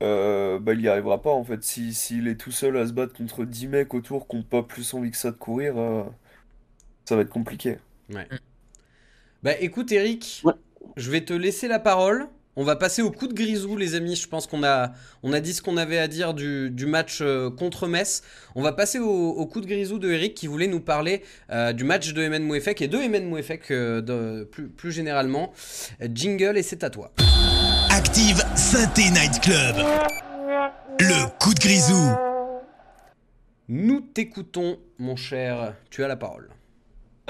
euh, bah, il n'y arrivera pas en fait. Si, s'il est tout seul à se battre contre 10 mecs autour qui n'ont pas plus envie que ça de courir, euh, ça va être compliqué. Bah écoute Eric, Ouais. je vais te laisser la parole. On va passer au coup de grisou les amis. Je pense qu'on a, on a dit ce qu'on avait à dire du, du match euh, contre Metz. On va passer au, au coup de grisou de Eric qui voulait nous parler euh, du match de Emen Mouefek et de Emen Mouefek euh, de- plus, plus généralement. Jingle et c'est à toi. Active Synthé Night Club. Le coup de grisou. Nous t'écoutons mon cher. Tu as la parole.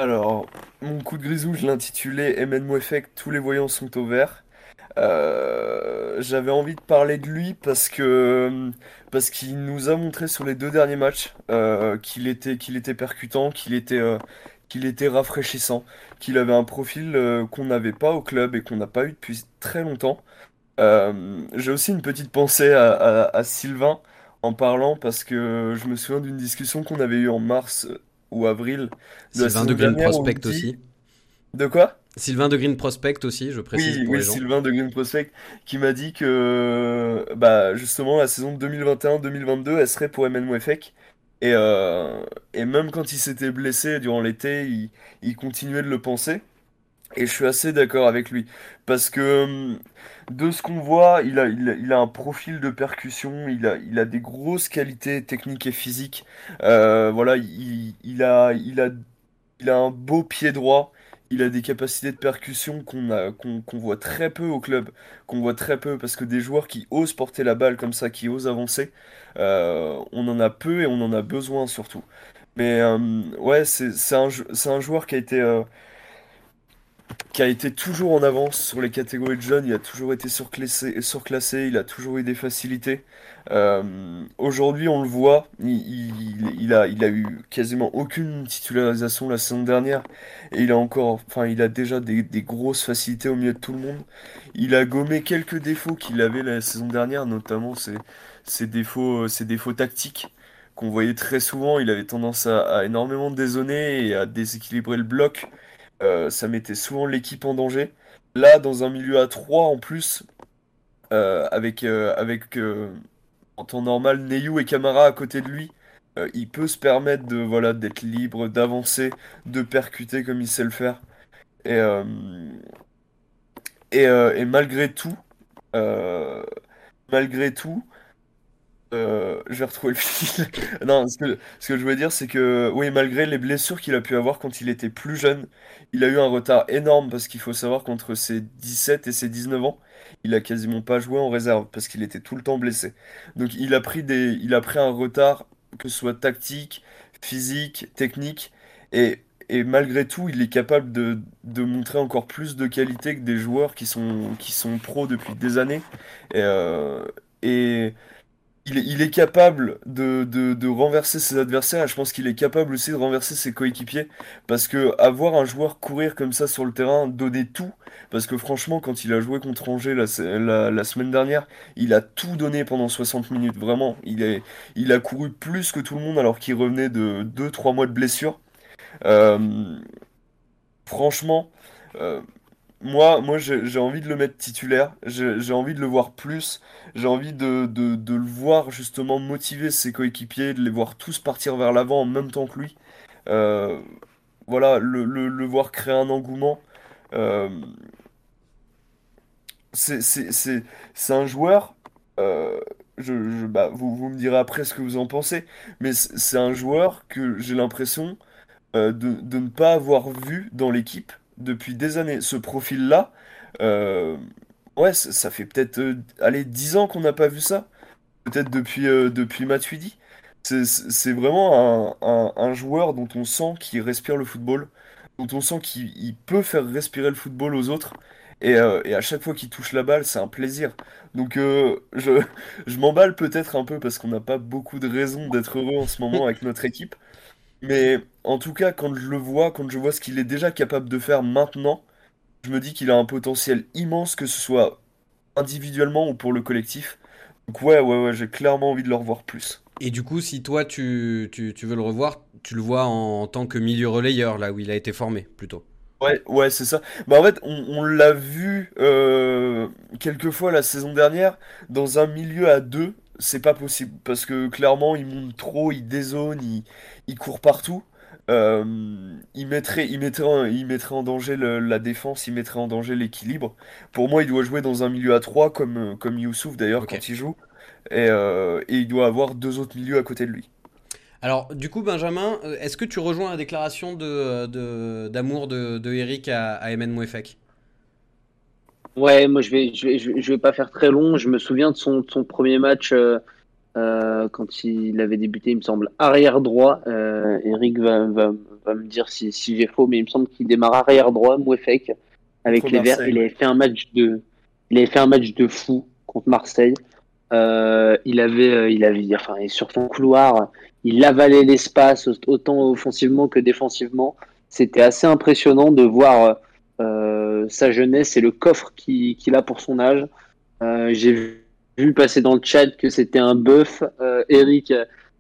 Alors, mon coup de grisou, je l'ai intitulé MNMO Effect, tous les voyants sont au vert. Euh, j'avais envie de parler de lui parce que parce qu'il nous a montré sur les deux derniers matchs euh, qu'il était percutant, qu'il était euh, qu'il était rafraîchissant, qu'il avait un profil qu'on n'avait pas au club et qu'on n'a pas eu depuis très longtemps. J'ai aussi une petite pensée à Sylvain en parlant parce que je me souviens d'une discussion qu'on avait eue en mars ou avril de Sylvain de Green dernière, Prospect dit- aussi. De quoi? Sylvain de Green Prospect aussi, je précise Oui, pour oui, les gens. Sylvain de Green Prospect qui m'a dit que bah, justement la saison 2021-2022 elle serait pour MN Mouefek et, euh, et même quand il s'était blessé durant l'été il, il continuait de le penser et je suis assez d'accord avec lui. Parce que hum, de ce qu'on voit il a, il a, un profil de percussion il a, il a des grosses qualités techniques et physiques. Euh, voilà il, il a, il a, il a un beau pied droit. Il a des capacités de percussion qu'on a, qu'on, voit très peu au club, qu'on voit très peu parce que des joueurs qui osent porter la balle comme ça, qui osent avancer, euh, on en a peu et on en a besoin surtout. Mais euh, ouais, c'est, un, c'est un joueur qui a été, euh, qui a été toujours en avance sur les catégories de jeunes, il a toujours été surclassé, surclassé, il a toujours eu des facilités. Euh, aujourd'hui, on le voit, il, il- a, il a eu quasiment aucune titularisation la saison dernière et il a encore, enfin, il a déjà des, grosses facilités au milieu de tout le monde. Il a gommé quelques défauts qu'il avait la saison dernière, notamment ses, défauts, ses défauts tactiques qu'on voyait très souvent. Il avait tendance à, à énormément dézonner et à déséquilibrer le bloc. Euh, ça mettait souvent l'équipe en danger. Là, dans un milieu à 3 en plus, euh, avec, euh, en temps normal Neyu et Camara à côté de lui, il peut se permettre de voilà d'être libre, d'avancer, de percuter comme il sait le faire. Et, malgré tout, malgré tout, euh, je vais retrouver le fil. Non, ce que, je voulais dire, c'est que oui, malgré les blessures qu'il a pu avoir quand il était plus jeune, il a eu un retard énorme parce qu'il faut savoir qu'entre ses 17 et ses 19 ans, il a quasiment pas joué en réserve parce qu'il était tout le temps blessé. Donc il a pris des, il a pris un retard, que ce soit tactique, physique, technique, et, et malgré tout, il est capable de, de montrer encore plus de qualité que des joueurs qui sont, qui sont pros depuis des années. Et, euh, et il est, capable de, renverser ses adversaires, et je pense qu'il est capable aussi de renverser ses coéquipiers, parce que avoir un joueur courir comme ça sur le terrain, donner tout, parce que franchement, quand il a joué contre Angers la, semaine dernière, il a tout donné pendant 60 minutes, vraiment. Il a couru plus que tout le monde alors qu'il revenait de 2-3 mois de blessure. Euh, franchement, euh, moi, moi j'ai envie de le mettre titulaire, j'ai envie de le voir plus, j'ai envie de, de, le voir justement motiver ses coéquipiers, de les voir tous partir vers l'avant en même temps que lui. Euh, voilà, le, le, voir créer un engouement. Euh, c'est un joueur, euh, je, bah, vous, vous me direz après ce que vous en pensez, mais c'est un joueur que j'ai l'impression de, de ne pas avoir vu dans l'équipe depuis des années. Ce profil-là, euh, ouais, ça, fait peut-être, euh, allez, 10 ans qu'on n'a pas vu ça. Peut-être depuis, euh, depuis Matuidi. C'est vraiment un, un- joueur dont on sent qu'il respire le football, dont on sent qu'il il peut faire respirer le football aux autres. Et, euh, et à chaque fois qu'il touche la balle, c'est un plaisir. Donc euh, je, je m'emballe peut-être un peu parce qu'on n'a pas beaucoup de raisons d'être heureux en ce moment avec notre équipe. Mais en tout cas, quand je le vois, quand je vois ce qu'il est déjà capable de faire maintenant, je me dis qu'il a un potentiel immense, que ce soit individuellement ou pour le collectif. Donc ouais, ouais, ouais, j'ai clairement envie de le revoir plus. Et du coup, si toi tu, tu, tu veux le revoir, tu le vois en, en tant que milieu relayeur, là où il a été formé, plutôt. Ouais, ouais, c'est ça. Bah en fait, on, on l'a vu euh, quelques fois la saison dernière dans un milieu à deux, c'est pas possible parce que clairement il monte trop, il dézone, il, il court partout. Euh, il mettrait, il mettrait, en, il mettrait en danger le- la défense, il mettrait en danger l'équilibre. Pour moi, il doit jouer dans un milieu à trois comme euh, comme Youssouf d'ailleurs Ok. quand il joue, et, euh, et il doit avoir deux autres milieux à côté de lui. Alors, du coup, Benjamin, euh, est-ce que tu rejoins la déclaration de, de- d'amour de, de Eric à, à Emen Mouefek? Ouais, moi je vais, je vais, je vais je vais pas faire très long. Je me souviens de son, de son premier match euh, euh, quand il avait débuté, il me semble, arrière droit. Euh, Eric va, va, va me dire si, si j'ai faux, mais il me semble qu'il démarre arrière droit, Mouefek, avec Contre les Verts. Il avait fait un match de, il avait fait un match de fou contre Marseille. Euh, il avait, il avait, enfin, sur son couloir, il avalait l'espace autant offensivement que défensivement. C'était assez impressionnant de voir sa jeunesse et le coffre qu'il a pour son âge. J'ai vu, vu passer dans le chat que c'était un bœuf. Euh, Eric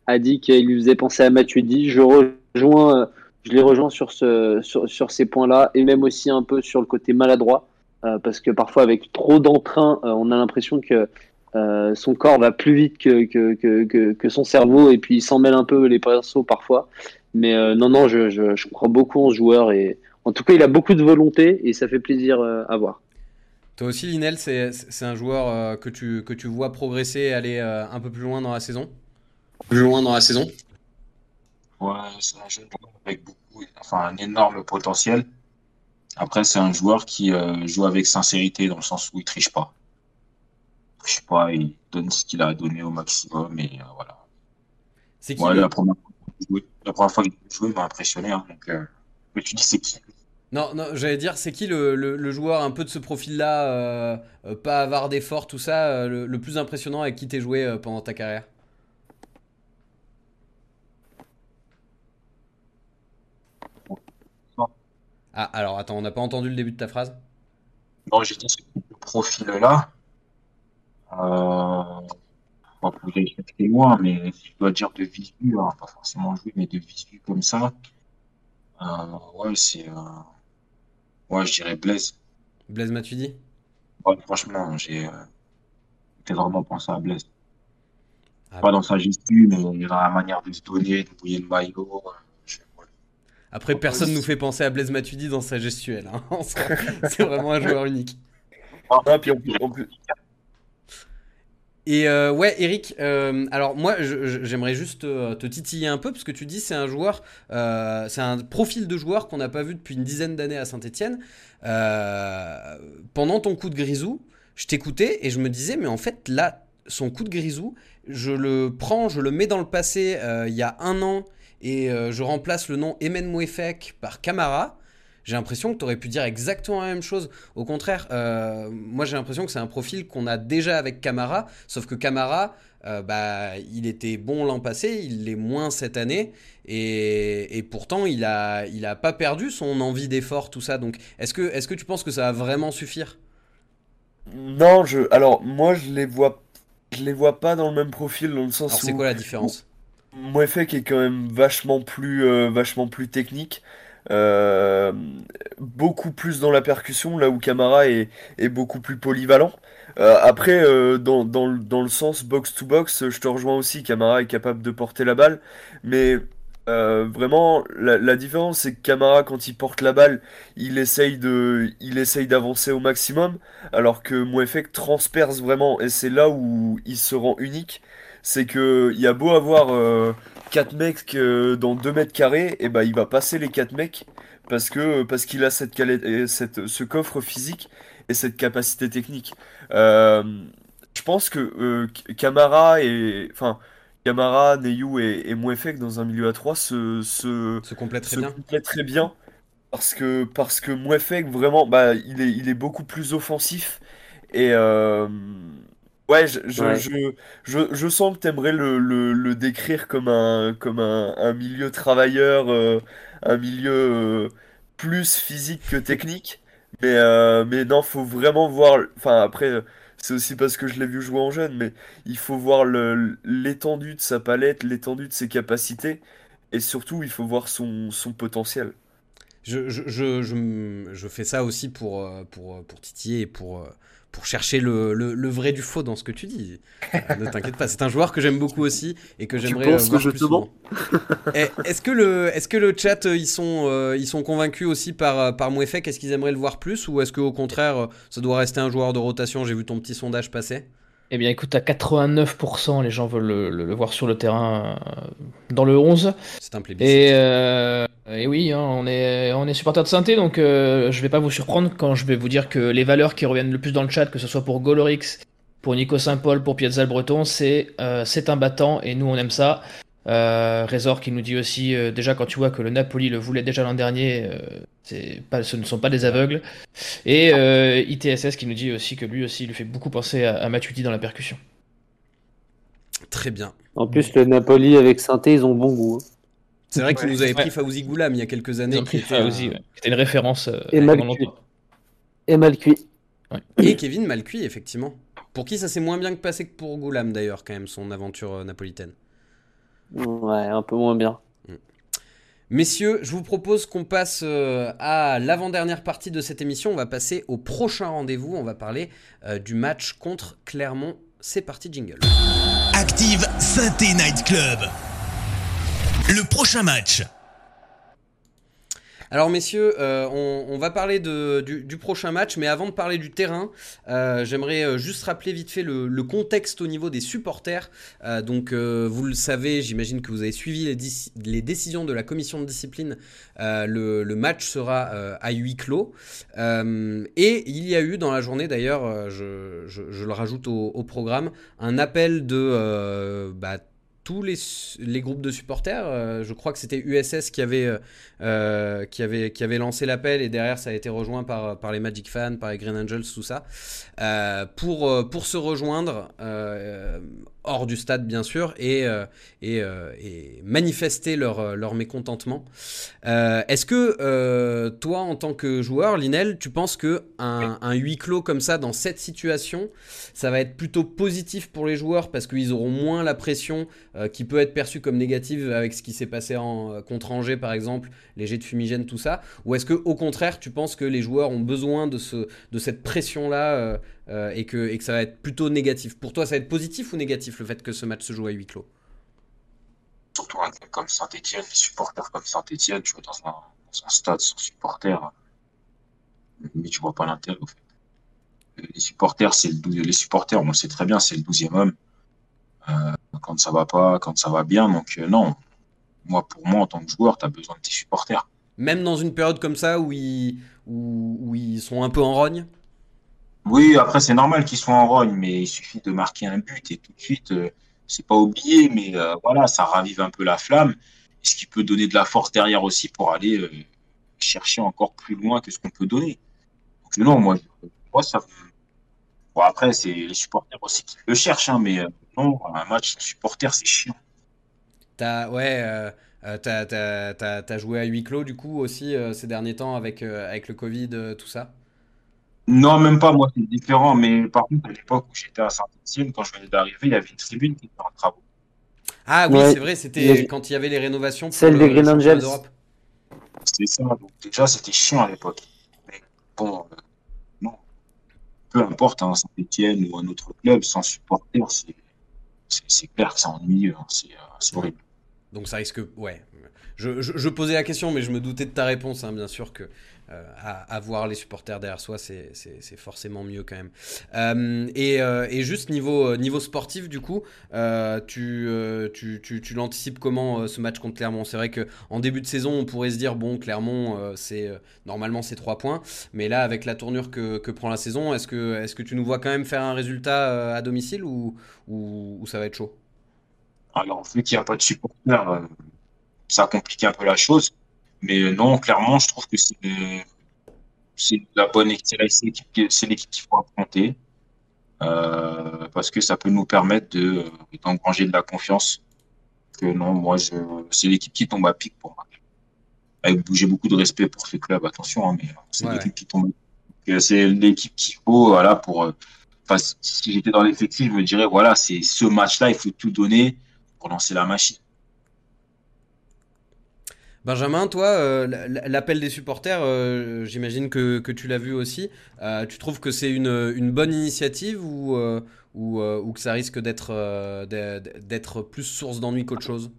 a dit qu'il lui faisait penser à Matuidi. Je rejoins, euh, je les rejoins sur ce, sur, sur ces points-là et même aussi un peu sur le côté maladroit, euh, parce que parfois avec trop d'entrain, on a l'impression que son corps va plus vite que, que, que, que, son cerveau et puis il s'en mêle un peu les pinceaux parfois. Mais non, non, je, je, je crois beaucoup en ce joueur et en tout cas, il a beaucoup de volonté et ça fait plaisir à voir. Toi aussi, Linel, c'est, un joueur euh, que tu, que tu vois progresser et aller euh, un peu plus loin dans la saison? Plus loin dans la saison? Ouais, c'est un jeune joueur avec beaucoup, enfin un énorme potentiel. Après, c'est un joueur qui euh, joue avec sincérité dans le sens où il triche pas. Il triche pas, il donne ce qu'il a donné au maximum et euh, voilà. C'est qui Ouais, la première fois qu'il a joué, la première fois qu'il a joué, il m'a impressionné. hein, donc, euh, mais tu dis c'est qui? Non, non, j'allais dire, c'est qui le, le- joueur un peu de ce profil-là, euh, euh, pas avare d'efforts, tout ça, euh, le, plus impressionnant avec qui t'es joué euh, pendant ta carrière? Ah, alors attends, on n'a pas entendu le début de ta phrase? Non, j'ai dit ce profil-là? Euh, pas pour aller chercher loin, mais si je dois dire de visu, hein, pas forcément jouer, mais de visu comme ça. Ouais, c'est. Ouais, je dirais Blaise. Blaise Matuidi? Ouais, franchement, j'ai euh, vraiment pensé à Blaise. Ah, Pas dans sa gestu, mais dans la manière de se donner, de mouiller le maillot. euh, je- ouais. Après, personne nous fait penser à Blaise Matuidi dans sa gestuelle. hein. C'est vraiment un joueur unique. Ah, puis en plus, en plus- Et euh, ouais, Eric, euh, alors moi j'aimerais juste euh, te titiller un peu parce que tu dis c'est un joueur, c'est un profil de joueur qu'on n'a pas vu depuis une dizaine d'années à Saint-Etienne. pendant ton coup de grisou, je t'écoutais et je me disais, mais en fait là, son coup de grisou, je le prends, je le mets dans le passé il y a un an et je remplace le nom Emen Mouefek par Camara. J'ai l'impression que tu aurais pu dire exactement la même chose. Au contraire, euh, moi j'ai l'impression que c'est un profil qu'on a déjà avec Camara, sauf que Camara, euh, bah, il était bon l'an passé, il l'est moins cette année, et, et pourtant il a, il a pas perdu son envie d'effort, tout ça. Donc est-ce que, est-ce que tu penses que ça va vraiment suffire? Non, je. Alors, moi, je les vois. Je les vois pas dans le même profil, dans le sens Alors c'est quoi la différence? Mouefek est quand même vachement plus, euh, vachement plus technique. Euh, beaucoup plus dans la percussion, là où Camara est, beaucoup plus polyvalent. Euh, après, euh, dans, le- sens box-to-box, je te rejoins aussi, Camara est capable de porter la balle, mais vraiment, la, différence, c'est que Camara, quand il porte la balle, il essaye d'avancer au maximum, alors que Mouefek transperce vraiment, et c'est là où il se rend unique, c'est que il y a beau avoir 4 mecs euh, dans 2 mètres carrés, et ben il va passer les 4 mecs, parce que parce qu'il a cette, cette, ce coffre physique et cette capacité technique. Euh, je pense que euh, Camara et, enfin, Camara, Neyou et, et Mouefek dans un milieu à 3 se, se, Se complète très se bien. complètent très bien parce que, parce que Mouefek, vraiment, bah, il est, il est beaucoup plus offensif. Et euh, ouais, je, je, Ouais. je, je, je sens que tu aimerais le, le, le décrire comme un, comme un, un milieu travailleur, euh, un milieu euh, plus physique que technique. Mais, euh, mais non, faut vraiment voir. Enfin, après, c'est aussi parce que je l'ai vu jouer en jeune, mais il faut voir le, l'étendue de sa palette, l'étendue de ses capacités. Et surtout, il faut voir son, son potentiel. Je, je, je, je, m- je fais ça aussi pour, euh, pour, euh, pour titiller et pour, euh, pour chercher le, le, le vrai du faux dans ce que tu dis. Euh, ne t'inquiète pas, c'est un joueur que j'aime beaucoup aussi et que j'aimerais euh, que voir je plus souvent. Eh, Est-ce que le, est-ce que le chat, euh, ils sont, euh, ils sont convaincus aussi par, par Mouefek? Est-ce qu'ils aimeraient le voir plus ou est-ce qu'au contraire, euh, ça doit rester un joueur de rotation? J'ai vu ton petit sondage passer. Eh bien, écoute, à 89%, les gens veulent le, le- le voir sur le terrain euh, dans le 11. C'est un plébiscite. Et, euh, et oui, hein, on est, on est supporter de synthé, donc euh, je vais pas vous surprendre quand je vais vous dire que les valeurs qui reviennent le plus dans le chat, que ce soit pour Golorix, pour Nico Saint-Paul, pour Piazza le Breton, c'est euh, c'est un battant et nous on aime ça. Euh, Résor qui nous dit aussi, euh, déjà quand tu vois que le Napoli le voulait déjà l'an dernier, euh, pas, ce ne sont pas des aveugles. Et euh, ITSS qui nous dit aussi que lui aussi il lui fait beaucoup penser à, à Matuidi dans la percussion. Très bien. En plus, le Napoli avec Sainté, ils ont bon goût. hein. C'est vrai qu'ils nous avaient Ouais. pris Fawzi Goulam il y a quelques Ils années. ont pris qui était un- Fawzi, ouais. C'était une référence Et pendant mal longtemps. cuit. Et mal cuit. Et Kevin Malcuit, effectivement. Pour qui ça s'est moins bien que passé que pour Goulam, d'ailleurs, quand même, son aventure napolitaine. Ouais, un peu moins bien. Messieurs, je vous propose qu'on passe euh, à l'avant-dernière partie de cette émission. On va passer au prochain rendez-vous. On va parler euh, du match contre Clermont. C'est parti, jingle. Active Synthé Night Club. Le prochain match. Alors messieurs, euh, on, va parler du, prochain match, mais avant de parler du terrain, euh, j'aimerais euh, juste rappeler vite fait le, contexte au niveau des supporters. Donc vous le savez, j'imagine que vous avez suivi les, décisions de la commission de discipline. Le, match sera à huis clos. Et il y a eu dans la journée d'ailleurs, je, le rajoute au, au programme, un appel de... bah, tous les, groupes de supporters, euh, je crois que c'était USS qui avait, euh, euh, qui avait, qui avait lancé l'appel et derrière ça a été rejoint par, par les Magic Fans, par les Green Angels, tout ça, pour, pour se rejoindre hors du stade bien sûr et, euh, et, euh, et manifester leur, euh, leur mécontentement. Euh, Est-ce que toi en tant que joueur, Linel, tu penses que un, un huis clos comme ça dans cette situation, ça va être plutôt positif pour les joueurs parce qu'ils auront moins la pression qui peut être perçue comme négative avec ce qui s'est passé en, contre Angers par exemple, les jets de fumigène, tout ça? Ou est-ce que au contraire, tu penses que les joueurs ont besoin de, ce, de cette pression-là euh, euh, et, que, et que ça va être plutôt négatif Pour toi, ça va être positif ou négatif le fait que ce match se joue à huis clos? Surtout un club comme Saint-Etienne, les supporters comme Saint-Etienne, tu vois, dans un, dans un stade sans supporters, mais tu vois pas l'intérêt, au fait. Les supporters, c'est le 12 les supporters, moi, c'est très bien, c'est le 12e homme. Euh, quand ça va pas, quand ça va bien, donc euh, non. Moi, pour moi, en tant que joueur, tu as besoin de tes supporters. Même dans une période comme ça où ils, où, où ils sont un peu en rogne? Oui, après, c'est normal qu'ils soient en rogne, mais il suffit de marquer un but et tout de suite, euh, c'est pas oublié, mais euh, voilà, ça ravive un peu la flamme, ce qui peut donner de la force derrière aussi pour aller euh, chercher encore plus loin que ce qu'on peut donner. Donc, non, moi, moi ça. Bon, après, c'est les supporters aussi qui le cherchent, hein, mais non, un match sans supporters, c'est chiant. T'as ouais, t'as, joué à huis clos du coup aussi ces derniers temps avec, avec le Covid, tout ça? Non, même pas, moi, c'est différent, mais par contre, à l'époque où j'étais à Saint-Etienne, quand je venais d'arriver, il y avait une tribune qui était en travaux. Ah oui, Ouais. c'est vrai, c'était quand il y avait les rénovations pour Celle le des Green Angels. d'Europe. C'est ça. Donc, déjà, c'était chiant à l'époque. Mais bon, euh, non. Peu importe, hein, Saint-Etienne ou un autre club, sans supporter, c'est, clair que c'est ennuyeux. hein, c'est, euh, horrible. Donc ça risque. Ouais. Je, je- je posais la question, mais je me doutais de ta réponse, hein, bien sûr que à- avoir les supporters derrière soi, c'est forcément mieux quand même. Euh, et, euh, et juste niveau, euh, sportif, du coup, euh, tu, euh, tu, l'anticipes comment euh, ce match contre Clermont? C'est vrai que en début de saison, on pourrait se dire bon, Clermont, euh, c'est euh, normalement c'est 3 points, mais là, avec la tournure que, prend la saison, est-ce que, tu nous vois quand même faire un résultat euh, à domicile ou, ça va être chaud? Alors, vu qu'il n'y a pas de supporters, euh, ça complique un peu la chose. Mais euh, non, clairement, je trouve que c'est c'est la bonne équipe, c'est l'équipe qu'il faut affronter. Euh, parce que ça peut nous permettre de, euh, d'engranger de la confiance. Que non, moi, c'est l'équipe qui tombe à pic pour moi. J'ai beaucoup de respect pour ce club, attention, hein, mais c'est Ouais, l'équipe qui tombe. à pic. Donc, euh, C'est l'équipe qu'il faut, voilà, pour. euh, Enfin, si j'étais dans l'effectif, je me dirais, voilà, c'est ce match-là, il faut tout donner pour lancer la machine. Benjamin, toi, euh, l'appel des supporters, euh, j'imagine que, que tu l'as vu aussi. Euh, tu trouves que c'est une, une bonne initiative ou, euh, ou, euh, ou que ça risque d'être euh, d'être plus source d'ennui qu'autre chose?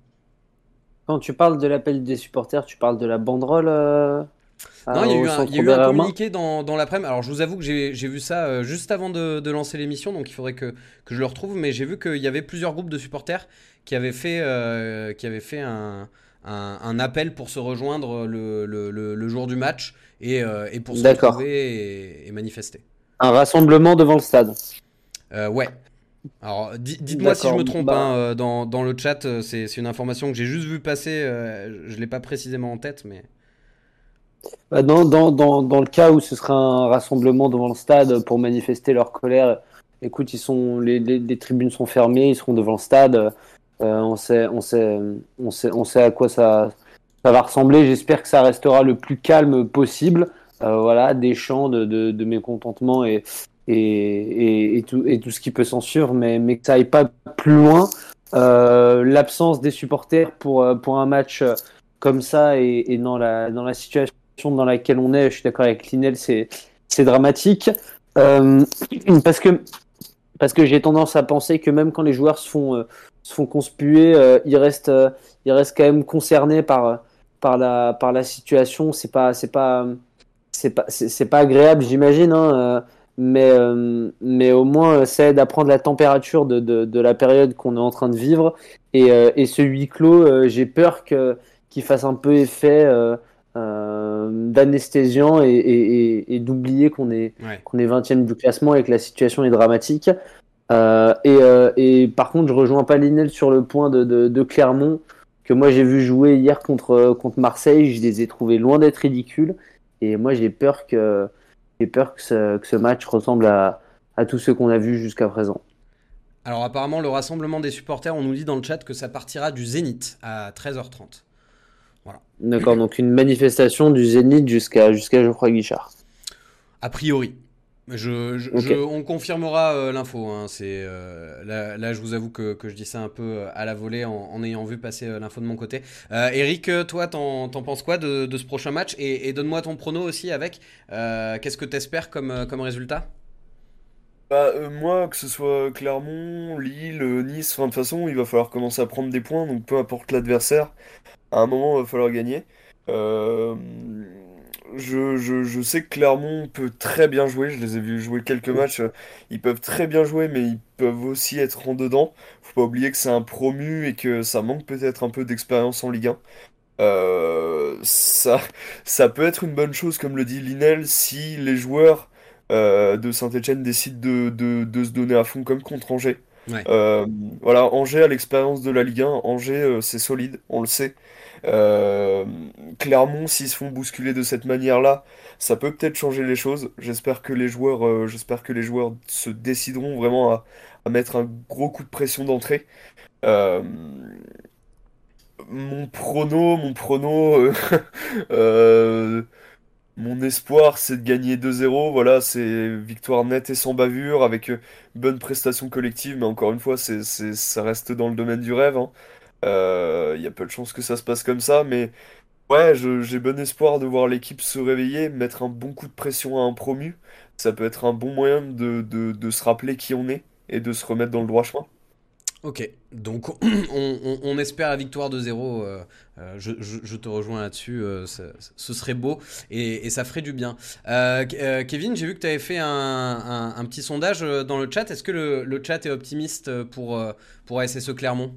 Quand tu parles de l'appel des supporters, tu parles de la banderole Non, il y a eu un, y a eu un communiqué dans, dans l'après-midi. Alors, je vous avoue que j'ai vu ça juste avant de, de lancer l'émission, donc il faudrait que, que je le retrouve. Mais j'ai vu qu'il y avait plusieurs groupes de supporters qui avaient fait, qui avaient fait un, un, un appel pour se rejoindre le, le, le, le jour du match et, euh, et pour se retrouver et, et manifester. Un rassemblement devant le stade. Euh, ouais. Alors, di- dites-moi si je me trompe bah- hein, euh, dans, dans le chat. C'est une information que j'ai juste vu passer. je l'ai pas précisément en tête, mais. Bah, Dans, dans, dans, dans le cas où ce serait un rassemblement devant le stade pour manifester leur colère, écoute, ils sont, les, les, les tribunes sont fermées, ils seront devant le stade. Euh, on, sait, on, sait, on, sait, on sait à quoi ça, va ressembler. J'espère que ça restera le plus calme possible. Euh, voilà, des chants de, mécontentement et, tout, ce qui peut s'en suivre, mais, que ça aille pas plus loin. Euh, L'absence des supporters pour, pour un match comme ça et, dans, la, dans la situation dans laquelle on est, je suis d'accord avec Linel, c'est dramatique. Parce que, parce que j'ai tendance à penser que même quand les joueurs se font, se font conspuer, euh, ils, restent, euh, ils restent quand même concernés par, par, la, par la situation. C'est pas, c'est pas, c'est pas, c'est c'est pas agréable, j'imagine, hein, euh, mais, euh, mais au moins euh, ça aide à prendre la température de, de, de la période qu'on est en train de vivre. Et, euh, et ce huis clos, euh, j'ai peur que, qu'il fasse un peu effet euh, euh, d'anesthésiant et, et, et, et d'oublier qu'on est, Ouais. qu'on est 20e du classement et que la situation est dramatique. Euh, et, euh, et par contre, je rejoins pas Linel sur le point de, de, de Clermont, que moi j'ai vu jouer hier contre, contre Marseille. Je les ai trouvés loin d'être ridicules. Et moi j'ai peur que, j'ai peur que ce, que ce match ressemble à, à tous ceux qu'on a vus jusqu'à présent. Alors apparemment, le rassemblement des supporters, on nous dit dans le chat que ça partira du Zénith à 13h30. D'accord, donc une manifestation du Zénith jusqu'à jusqu'à Geoffroy Guichard. A priori. Je, je- Ok. je- on confirmera euh, l'info. hein, c'est, euh, là, là, je vous avoue que, que je dis ça un peu euh, à la volée en, en ayant vu passer euh, l'info de mon côté. Eric, toi, t'en, penses quoi de, de ce prochain match? Et, et donne-moi ton prono aussi avec. qu'est-ce que t'espères comme, comme résultat? Bah, moi, que ce soit Clermont, Lille, Nice, de toute façon, il va falloir commencer à prendre des points, donc peu importe l'adversaire, à un moment, il va falloir gagner. Euh, je, je, je sais que Clermont peut très bien jouer, je les ai vus jouer quelques matchs, ils peuvent très bien jouer, mais ils peuvent aussi être en dedans. Faut pas oublier que c'est un promu et que ça manque peut-être un peu d'expérience en Ligue 1. Euh, ça, ça peut être une bonne chose, comme le dit Linel, si les joueurs euh, de Saint-Etienne décident de, de, de se donner à fond comme contre Angers. Ouais. Euh, voilà, Angers a l'expérience de la Ligue 1, Angers c'est solide, on le sait. Euh, Clermont, s'ils se font bousculer de cette manière-là, ça peut peut-être changer les choses. J'espère que les joueurs, euh, j'espère que les joueurs se décideront vraiment à, mettre un gros coup de pression d'entrée. Euh, mon prono, mon prono, mon espoir, c'est de gagner 2-0. Voilà, c'est victoire nette et sans bavure, avec bonne prestation collective, mais encore une fois, c'est, ça reste dans le domaine du rêve. hein. Euh, Il y a peu de chances que ça se passe comme ça, mais Ouais, j'ai bon espoir de voir l'équipe se réveiller, mettre un bon coup de pression à un promu. Ça peut être un bon moyen de, de, de se rappeler qui on est et de se remettre dans le droit chemin. Ok, donc on, on- espère la victoire de 0 euh, euh, je, je- te rejoins là-dessus. euh, ce serait beau et, et ça ferait du bien. Euh, Ke- euh, Kevin, j'ai vu que tu avais fait un, un- petit sondage euh, dans le chat. Est-ce que le, le chat est optimiste pour, euh, pour SSE Clermont?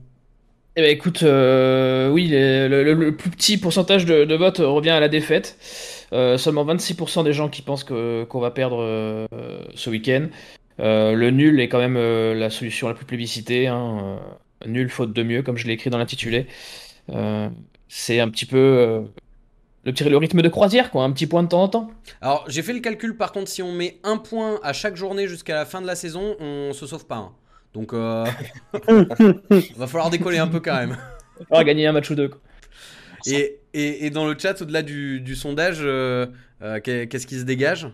Eh ben écoute, euh, oui, le, plus petit pourcentage de, de vote revient à la défaite. Euh, seulement 26% des gens qui pensent qu'on va perdre euh, ce week-end. Euh, le nul est quand même la solution la plus plébiscitée. hein. Nul faute de mieux, comme je l'ai écrit dans l'intitulé. C'est un petit peu le, petit- le rythme de croisière, quoi, un petit point de temps en temps. Alors, j'ai fait le calcul, par contre, si on met un point à chaque journée jusqu'à la fin de la saison, on se sauve pas. Donc, euh, va falloir décoller un peu quand même. On va gagner un match ou deux. quoi. Et, et, et dans le chat, au-delà du, du sondage, euh, euh, qu'est- qu'est-ce qui se dégage?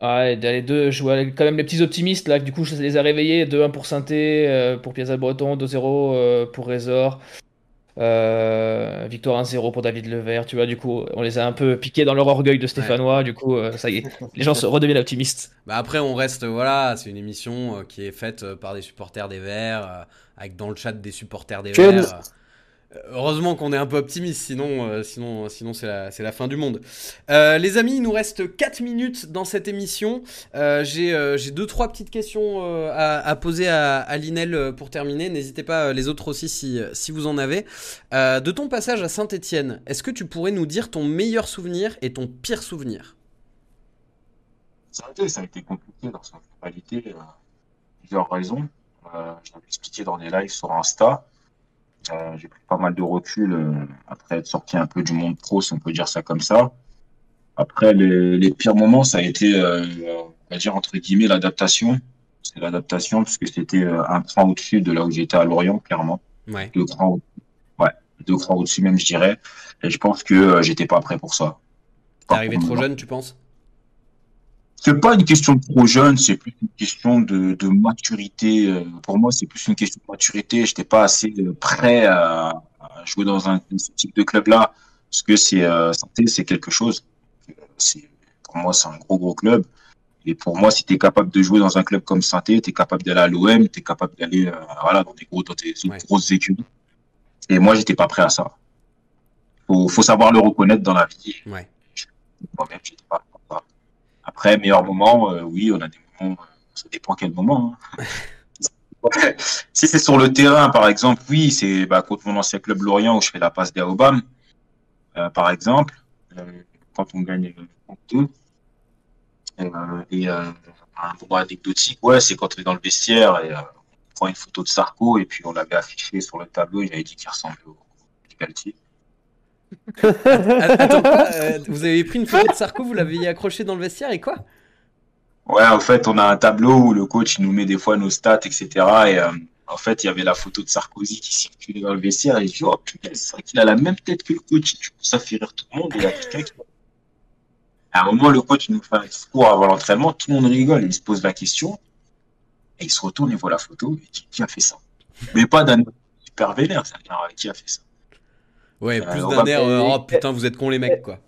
Ah, et les deux, je vois quand même les petits optimistes là, du coup ça les a réveillés. 2-1 pour Sainté, euh, pour Piazza Breton, 2-0 euh, pour Résor, euh, victoire 1-0 pour David Levert. Tu vois, du coup, on les a un peu piqués dans leur orgueil de Stéphanois. Du coup, euh, ça y est, les gens se redeviennent optimistes. Bah après, on reste, voilà, c'est une émission euh, qui est faite par des supporters des Verts, avec dans le chat des supporters des. Verts. Euh, Heureusement qu'on est un peu optimiste, sinon, euh, sinon, sinon c'est la, la fin du monde. Euh, les amis, il nous reste 4 minutes dans cette émission. Euh, j'ai, euh, j'ai deux trois petites questions euh, à, poser à, Linel euh, pour terminer. N'hésitez pas, euh, les autres aussi, si, si vous en avez. Euh, de ton passage à Saint-Etienne, est-ce que tu pourrais nous dire ton meilleur souvenir et ton pire souvenir? Ça a été, ça a été compliqué dans sa globalité, euh, plusieurs raisons. Euh, je l'avais expliqué dans des lives sur Insta. Euh, j'ai pris pas mal de recul euh, après être sorti un peu du monde pro, si on peut dire ça comme ça. Après, les, les pires moments, ça a été, euh, on va dire, entre guillemets, l'adaptation. C'est l'adaptation, parce que c'était euh, un cran au-dessus de là où j'étais à Lorient, clairement. Ouais. Deux crans, ouais, deux crans au-dessus même, je dirais. Et je pense que euh, j'étais pas prêt pour ça. T'es arrivé trop jeune, tu penses? C'est pas une question de trop jeune, c'est plus une question de, de maturité. Euh, Pour moi, c'est plus une question de maturité. J'étais pas assez euh, prêt à, à jouer dans un ce type de club-là, parce que c'est euh, santé, c'est quelque chose. C'est pour moi, c'est un gros gros club. Et pour moi, si tu es capable de jouer dans un club comme Santé, tu es capable d'aller à l'OM, tu es capable d'aller euh, voilà, dans des gros, dans des Ouais. grosses écuries. Et moi, j'étais pas prêt à ça. Faut, faut savoir le reconnaître dans la vie Ouais. moi-même, j'étais pas. Après, meilleur moment, euh, oui, on a des moments, euh, ça dépend quel moment. hein. Si c'est sur le terrain, par exemple, oui, c'est bah, contre mon ancien club Lorient où je fais la passe d'Aobam, euh, par exemple, euh, quand on gagne 2 euh, et un moment anecdotique, ouais, c'est quand on est dans le vestiaire et on prend une photo de Sarko et puis on l'avait affiché sur le tableau, il avait dit qu'il ressemblait au, au Galtier. Attends, quoi Euh, vous avez pris une photo de Sarko, vous l'avez accroché dans le vestiaire et quoi? Ouais, en fait, on a un tableau où le coach il nous met des fois nos stats, etc. Et euh, en fait, il y avait la photo de Sarkozy qui circulait dans le vestiaire. Et je dis, oh putain, c'est vrai qu'il a la même tête que le coach. Du coup, ça fait rire tout le monde. Et il y a quelqu'un qui. À un moment, le coach nous fait un discours avant l'entraînement. Tout le monde rigole. Il se pose la question. Et il se retourne, il voit la photo. Il dit, qui a fait ça? Mais pas d'un super vénère. Ça veut dire, qui a fait ça? Ouais, plus d'un air, euh, oh putain, vous êtes cons les mecs, quoi.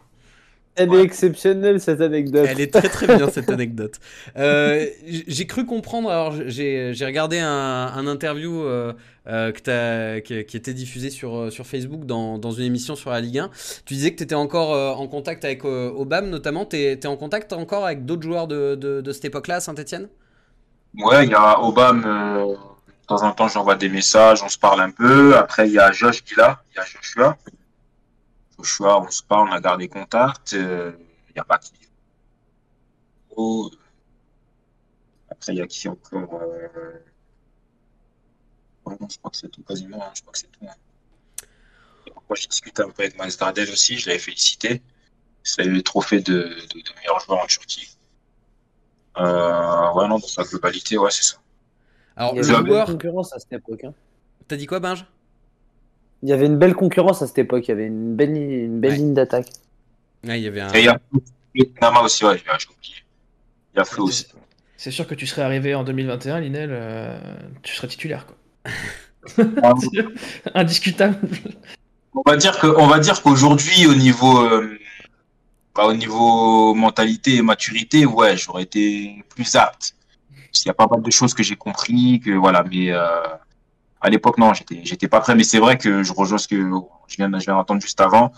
Elle est exceptionnelle cette anecdote. Elle est très très bien cette anecdote. Euh, j'ai cru comprendre, alors j'ai j'ai regardé un, un interview euh, euh, que t'as- qui, qui était diffusé sur, sur Facebook dans, dans une émission sur la Ligue 1. Tu disais que tu étais encore euh, en contact avec euh, Obama notamment. Tu es, en contact encore avec d'autres joueurs de, de, de cette époque-là à Saint-Etienne Ouais, il y a Obama. De temps en temps, j'envoie des messages, on se parle un peu. Après, il y a Josh qui est là, il y a Joshua. Joshua, on se parle, on a gardé contact. euh, Il y a pas qui. Après, il y a qui encore euh, ouais, non, je crois que c'est tout quasiment. hein, je crois que c'est tout. hein. Moi, j'ai discuté un peu avec Miles Gardel aussi, je l'avais félicité. C'est le trophée de, de, de meilleur joueur en Turquie. Euh, ouais, non, dans sa globalité, ouais, c'est ça. Alors, Il y le avait une belle joueur, concurrence à cette époque. hein. t'as dit quoi, Binge Il y avait une belle concurrence à cette époque. Il y avait une belle, ligne- une belle Ouais. ligne d'attaque. Ouais, il y avait un. Et il y a Nama aussi, ouais, j'ai oublié. Il y a Flo aussi. C'est sûr que tu serais arrivé en 2021, Linel, euh, tu serais titulaire, quoi. Indiscutable. On va dire que, on va dire qu'aujourd'hui, au niveau, euh, bah, au niveau mentalité et maturité, ouais, j'aurais été plus apte. Il y a pas mal de choses que j'ai compris, que voilà, mais euh, à l'époque, non, j'étais, j'étais pas prêt. Mais c'est vrai que je rejoins ce que je viens, je viens d'entendre juste avant.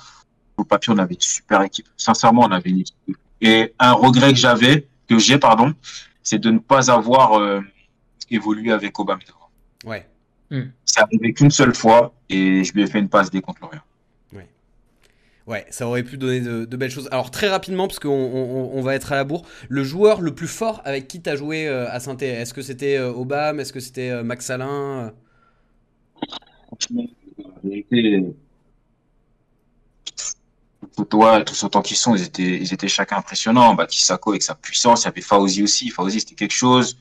Au papier, on avait une super équipe. Sincèrement, on avait une équipe. Et un regret que j'avais, que j'ai, pardon, c'est de ne pas avoir euh, évolué avec Obama. Ouais. C'est arrivé qu'une seule fois et je lui ai fait une passe dès contre Lorient. Ouais, ça aurait pu donner de, de belles choses. Alors très rapidement, parce qu'on on, on va être à la bourre, le joueur le plus fort avec qui tu as joué euh, à saint Est-ce que c'était euh, Obama Est-ce que c'était euh, Max Alain Franchement, la vérité, ouais, tous autant qu'ils sont, ils étaient, ils étaient chacun impressionnants. Bah, Kisako avec sa puissance, il y avait Fauzi aussi. Fauzi, c'était quelque chose.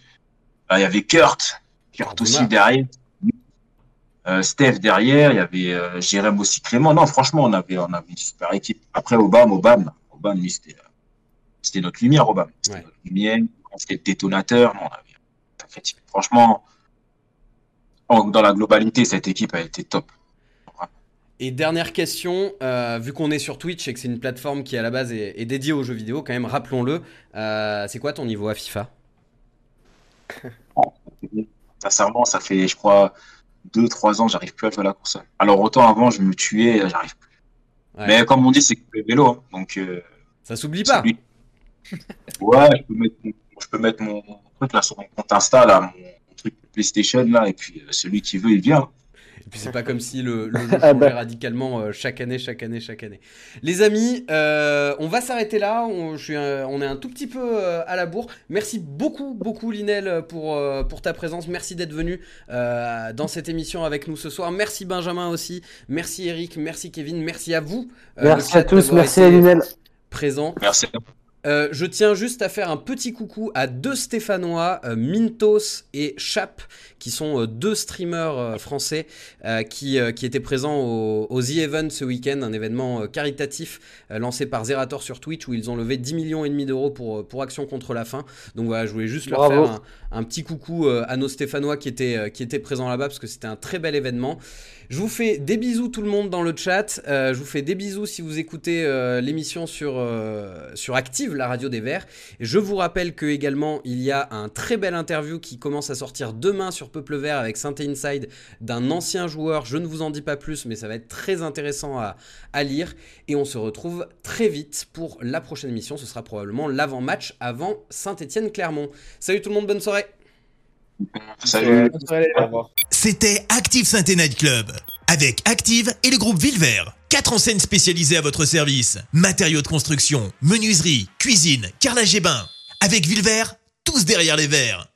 Bah, il y avait Kurt, Kurt aussi derrière. Euh, Steph derrière, il y avait euh, Jérém aussi Clément. Non, franchement, on avait, on avait une super équipe. Après, Obama, Obama, Obama, lui, c'était, euh, c'était notre lumière, Obama. C'était Ouais. notre lumière, c'était le détonateur. Non, on avait, franchement, en- dans la globalité, cette équipe a été top. Et dernière question, euh, vu qu'on est sur Twitch et que c'est une plateforme qui à la base est, est dédiée aux jeux vidéo, quand même, rappelons-le, euh, c'est quoi ton niveau à FIFA? Sincèrement, ça fait, je crois, deux, trois ans, j'arrive plus à jouer à la console. Alors, autant avant, je me tuais, j'arrive plus. Ouais. Mais comme on dit, c'est que le vélo, hein. donc, euh, Ça s'oublie pas Ouais, je peux mettre, mon- je peux mettre mon truc là sur mon compte Insta, là, mon truc PlayStation, là, et puis euh, celui qui veut, il vient. Et puis c'est pas comme si le, le jeu Ah changeait bah. radicalement euh, chaque année, chaque année, chaque année. Les amis, euh, on va s'arrêter là. On, je suis un- on est un tout petit peu euh, à la bourre. Merci beaucoup, beaucoup Linel pour, euh, pour ta présence. Merci d'être venu euh, dans cette émission avec nous ce soir. Merci Benjamin aussi. Merci Eric. Merci Kevin. Merci à vous. euh, Merci à tous, merci à Linel. Présent. Merci. Euh, je tiens juste à faire un petit coucou à deux Stéphanois, euh, Mintos et Chap, qui sont euh, deux streamers français qui, qui étaient présents au, au The Event ce week-end, un événement caritatif lancé par Zerator sur Twitch où ils ont levé 10 millions et demi d'euros pour, pour Action contre la faim. Donc voilà, je voulais juste leur faire un, un petit coucou euh, à nos Stéphanois qui étaient, euh, qui présents là-bas parce que c'était un très bel événement. Je vous fais des bisous tout le monde dans le chat. Euh, je vous fais des bisous si vous écoutez l'émission sur, sur Active, la radio des Verts. Et je vous rappelle que également il y a un très bel interview qui commence à sortir demain sur Peuple Vert avec Saint Inside d'un ancien joueur. Je ne vous en dis pas plus, mais ça va être très intéressant à, à lire. Et on se retrouve très vite pour la prochaine émission. Ce sera probablement l'avant-match avant Saint-Étienne-Clermont. Salut tout le monde, bonne soirée. Salut. Au revoir. C'était Active Sainte Night Club. Avec Active et le groupe Villevert. Quatre enseignes spécialisées à votre service. Matériaux de construction, menuiserie, cuisine, carrelage et bain. Avec Villevert, tous derrière les verres.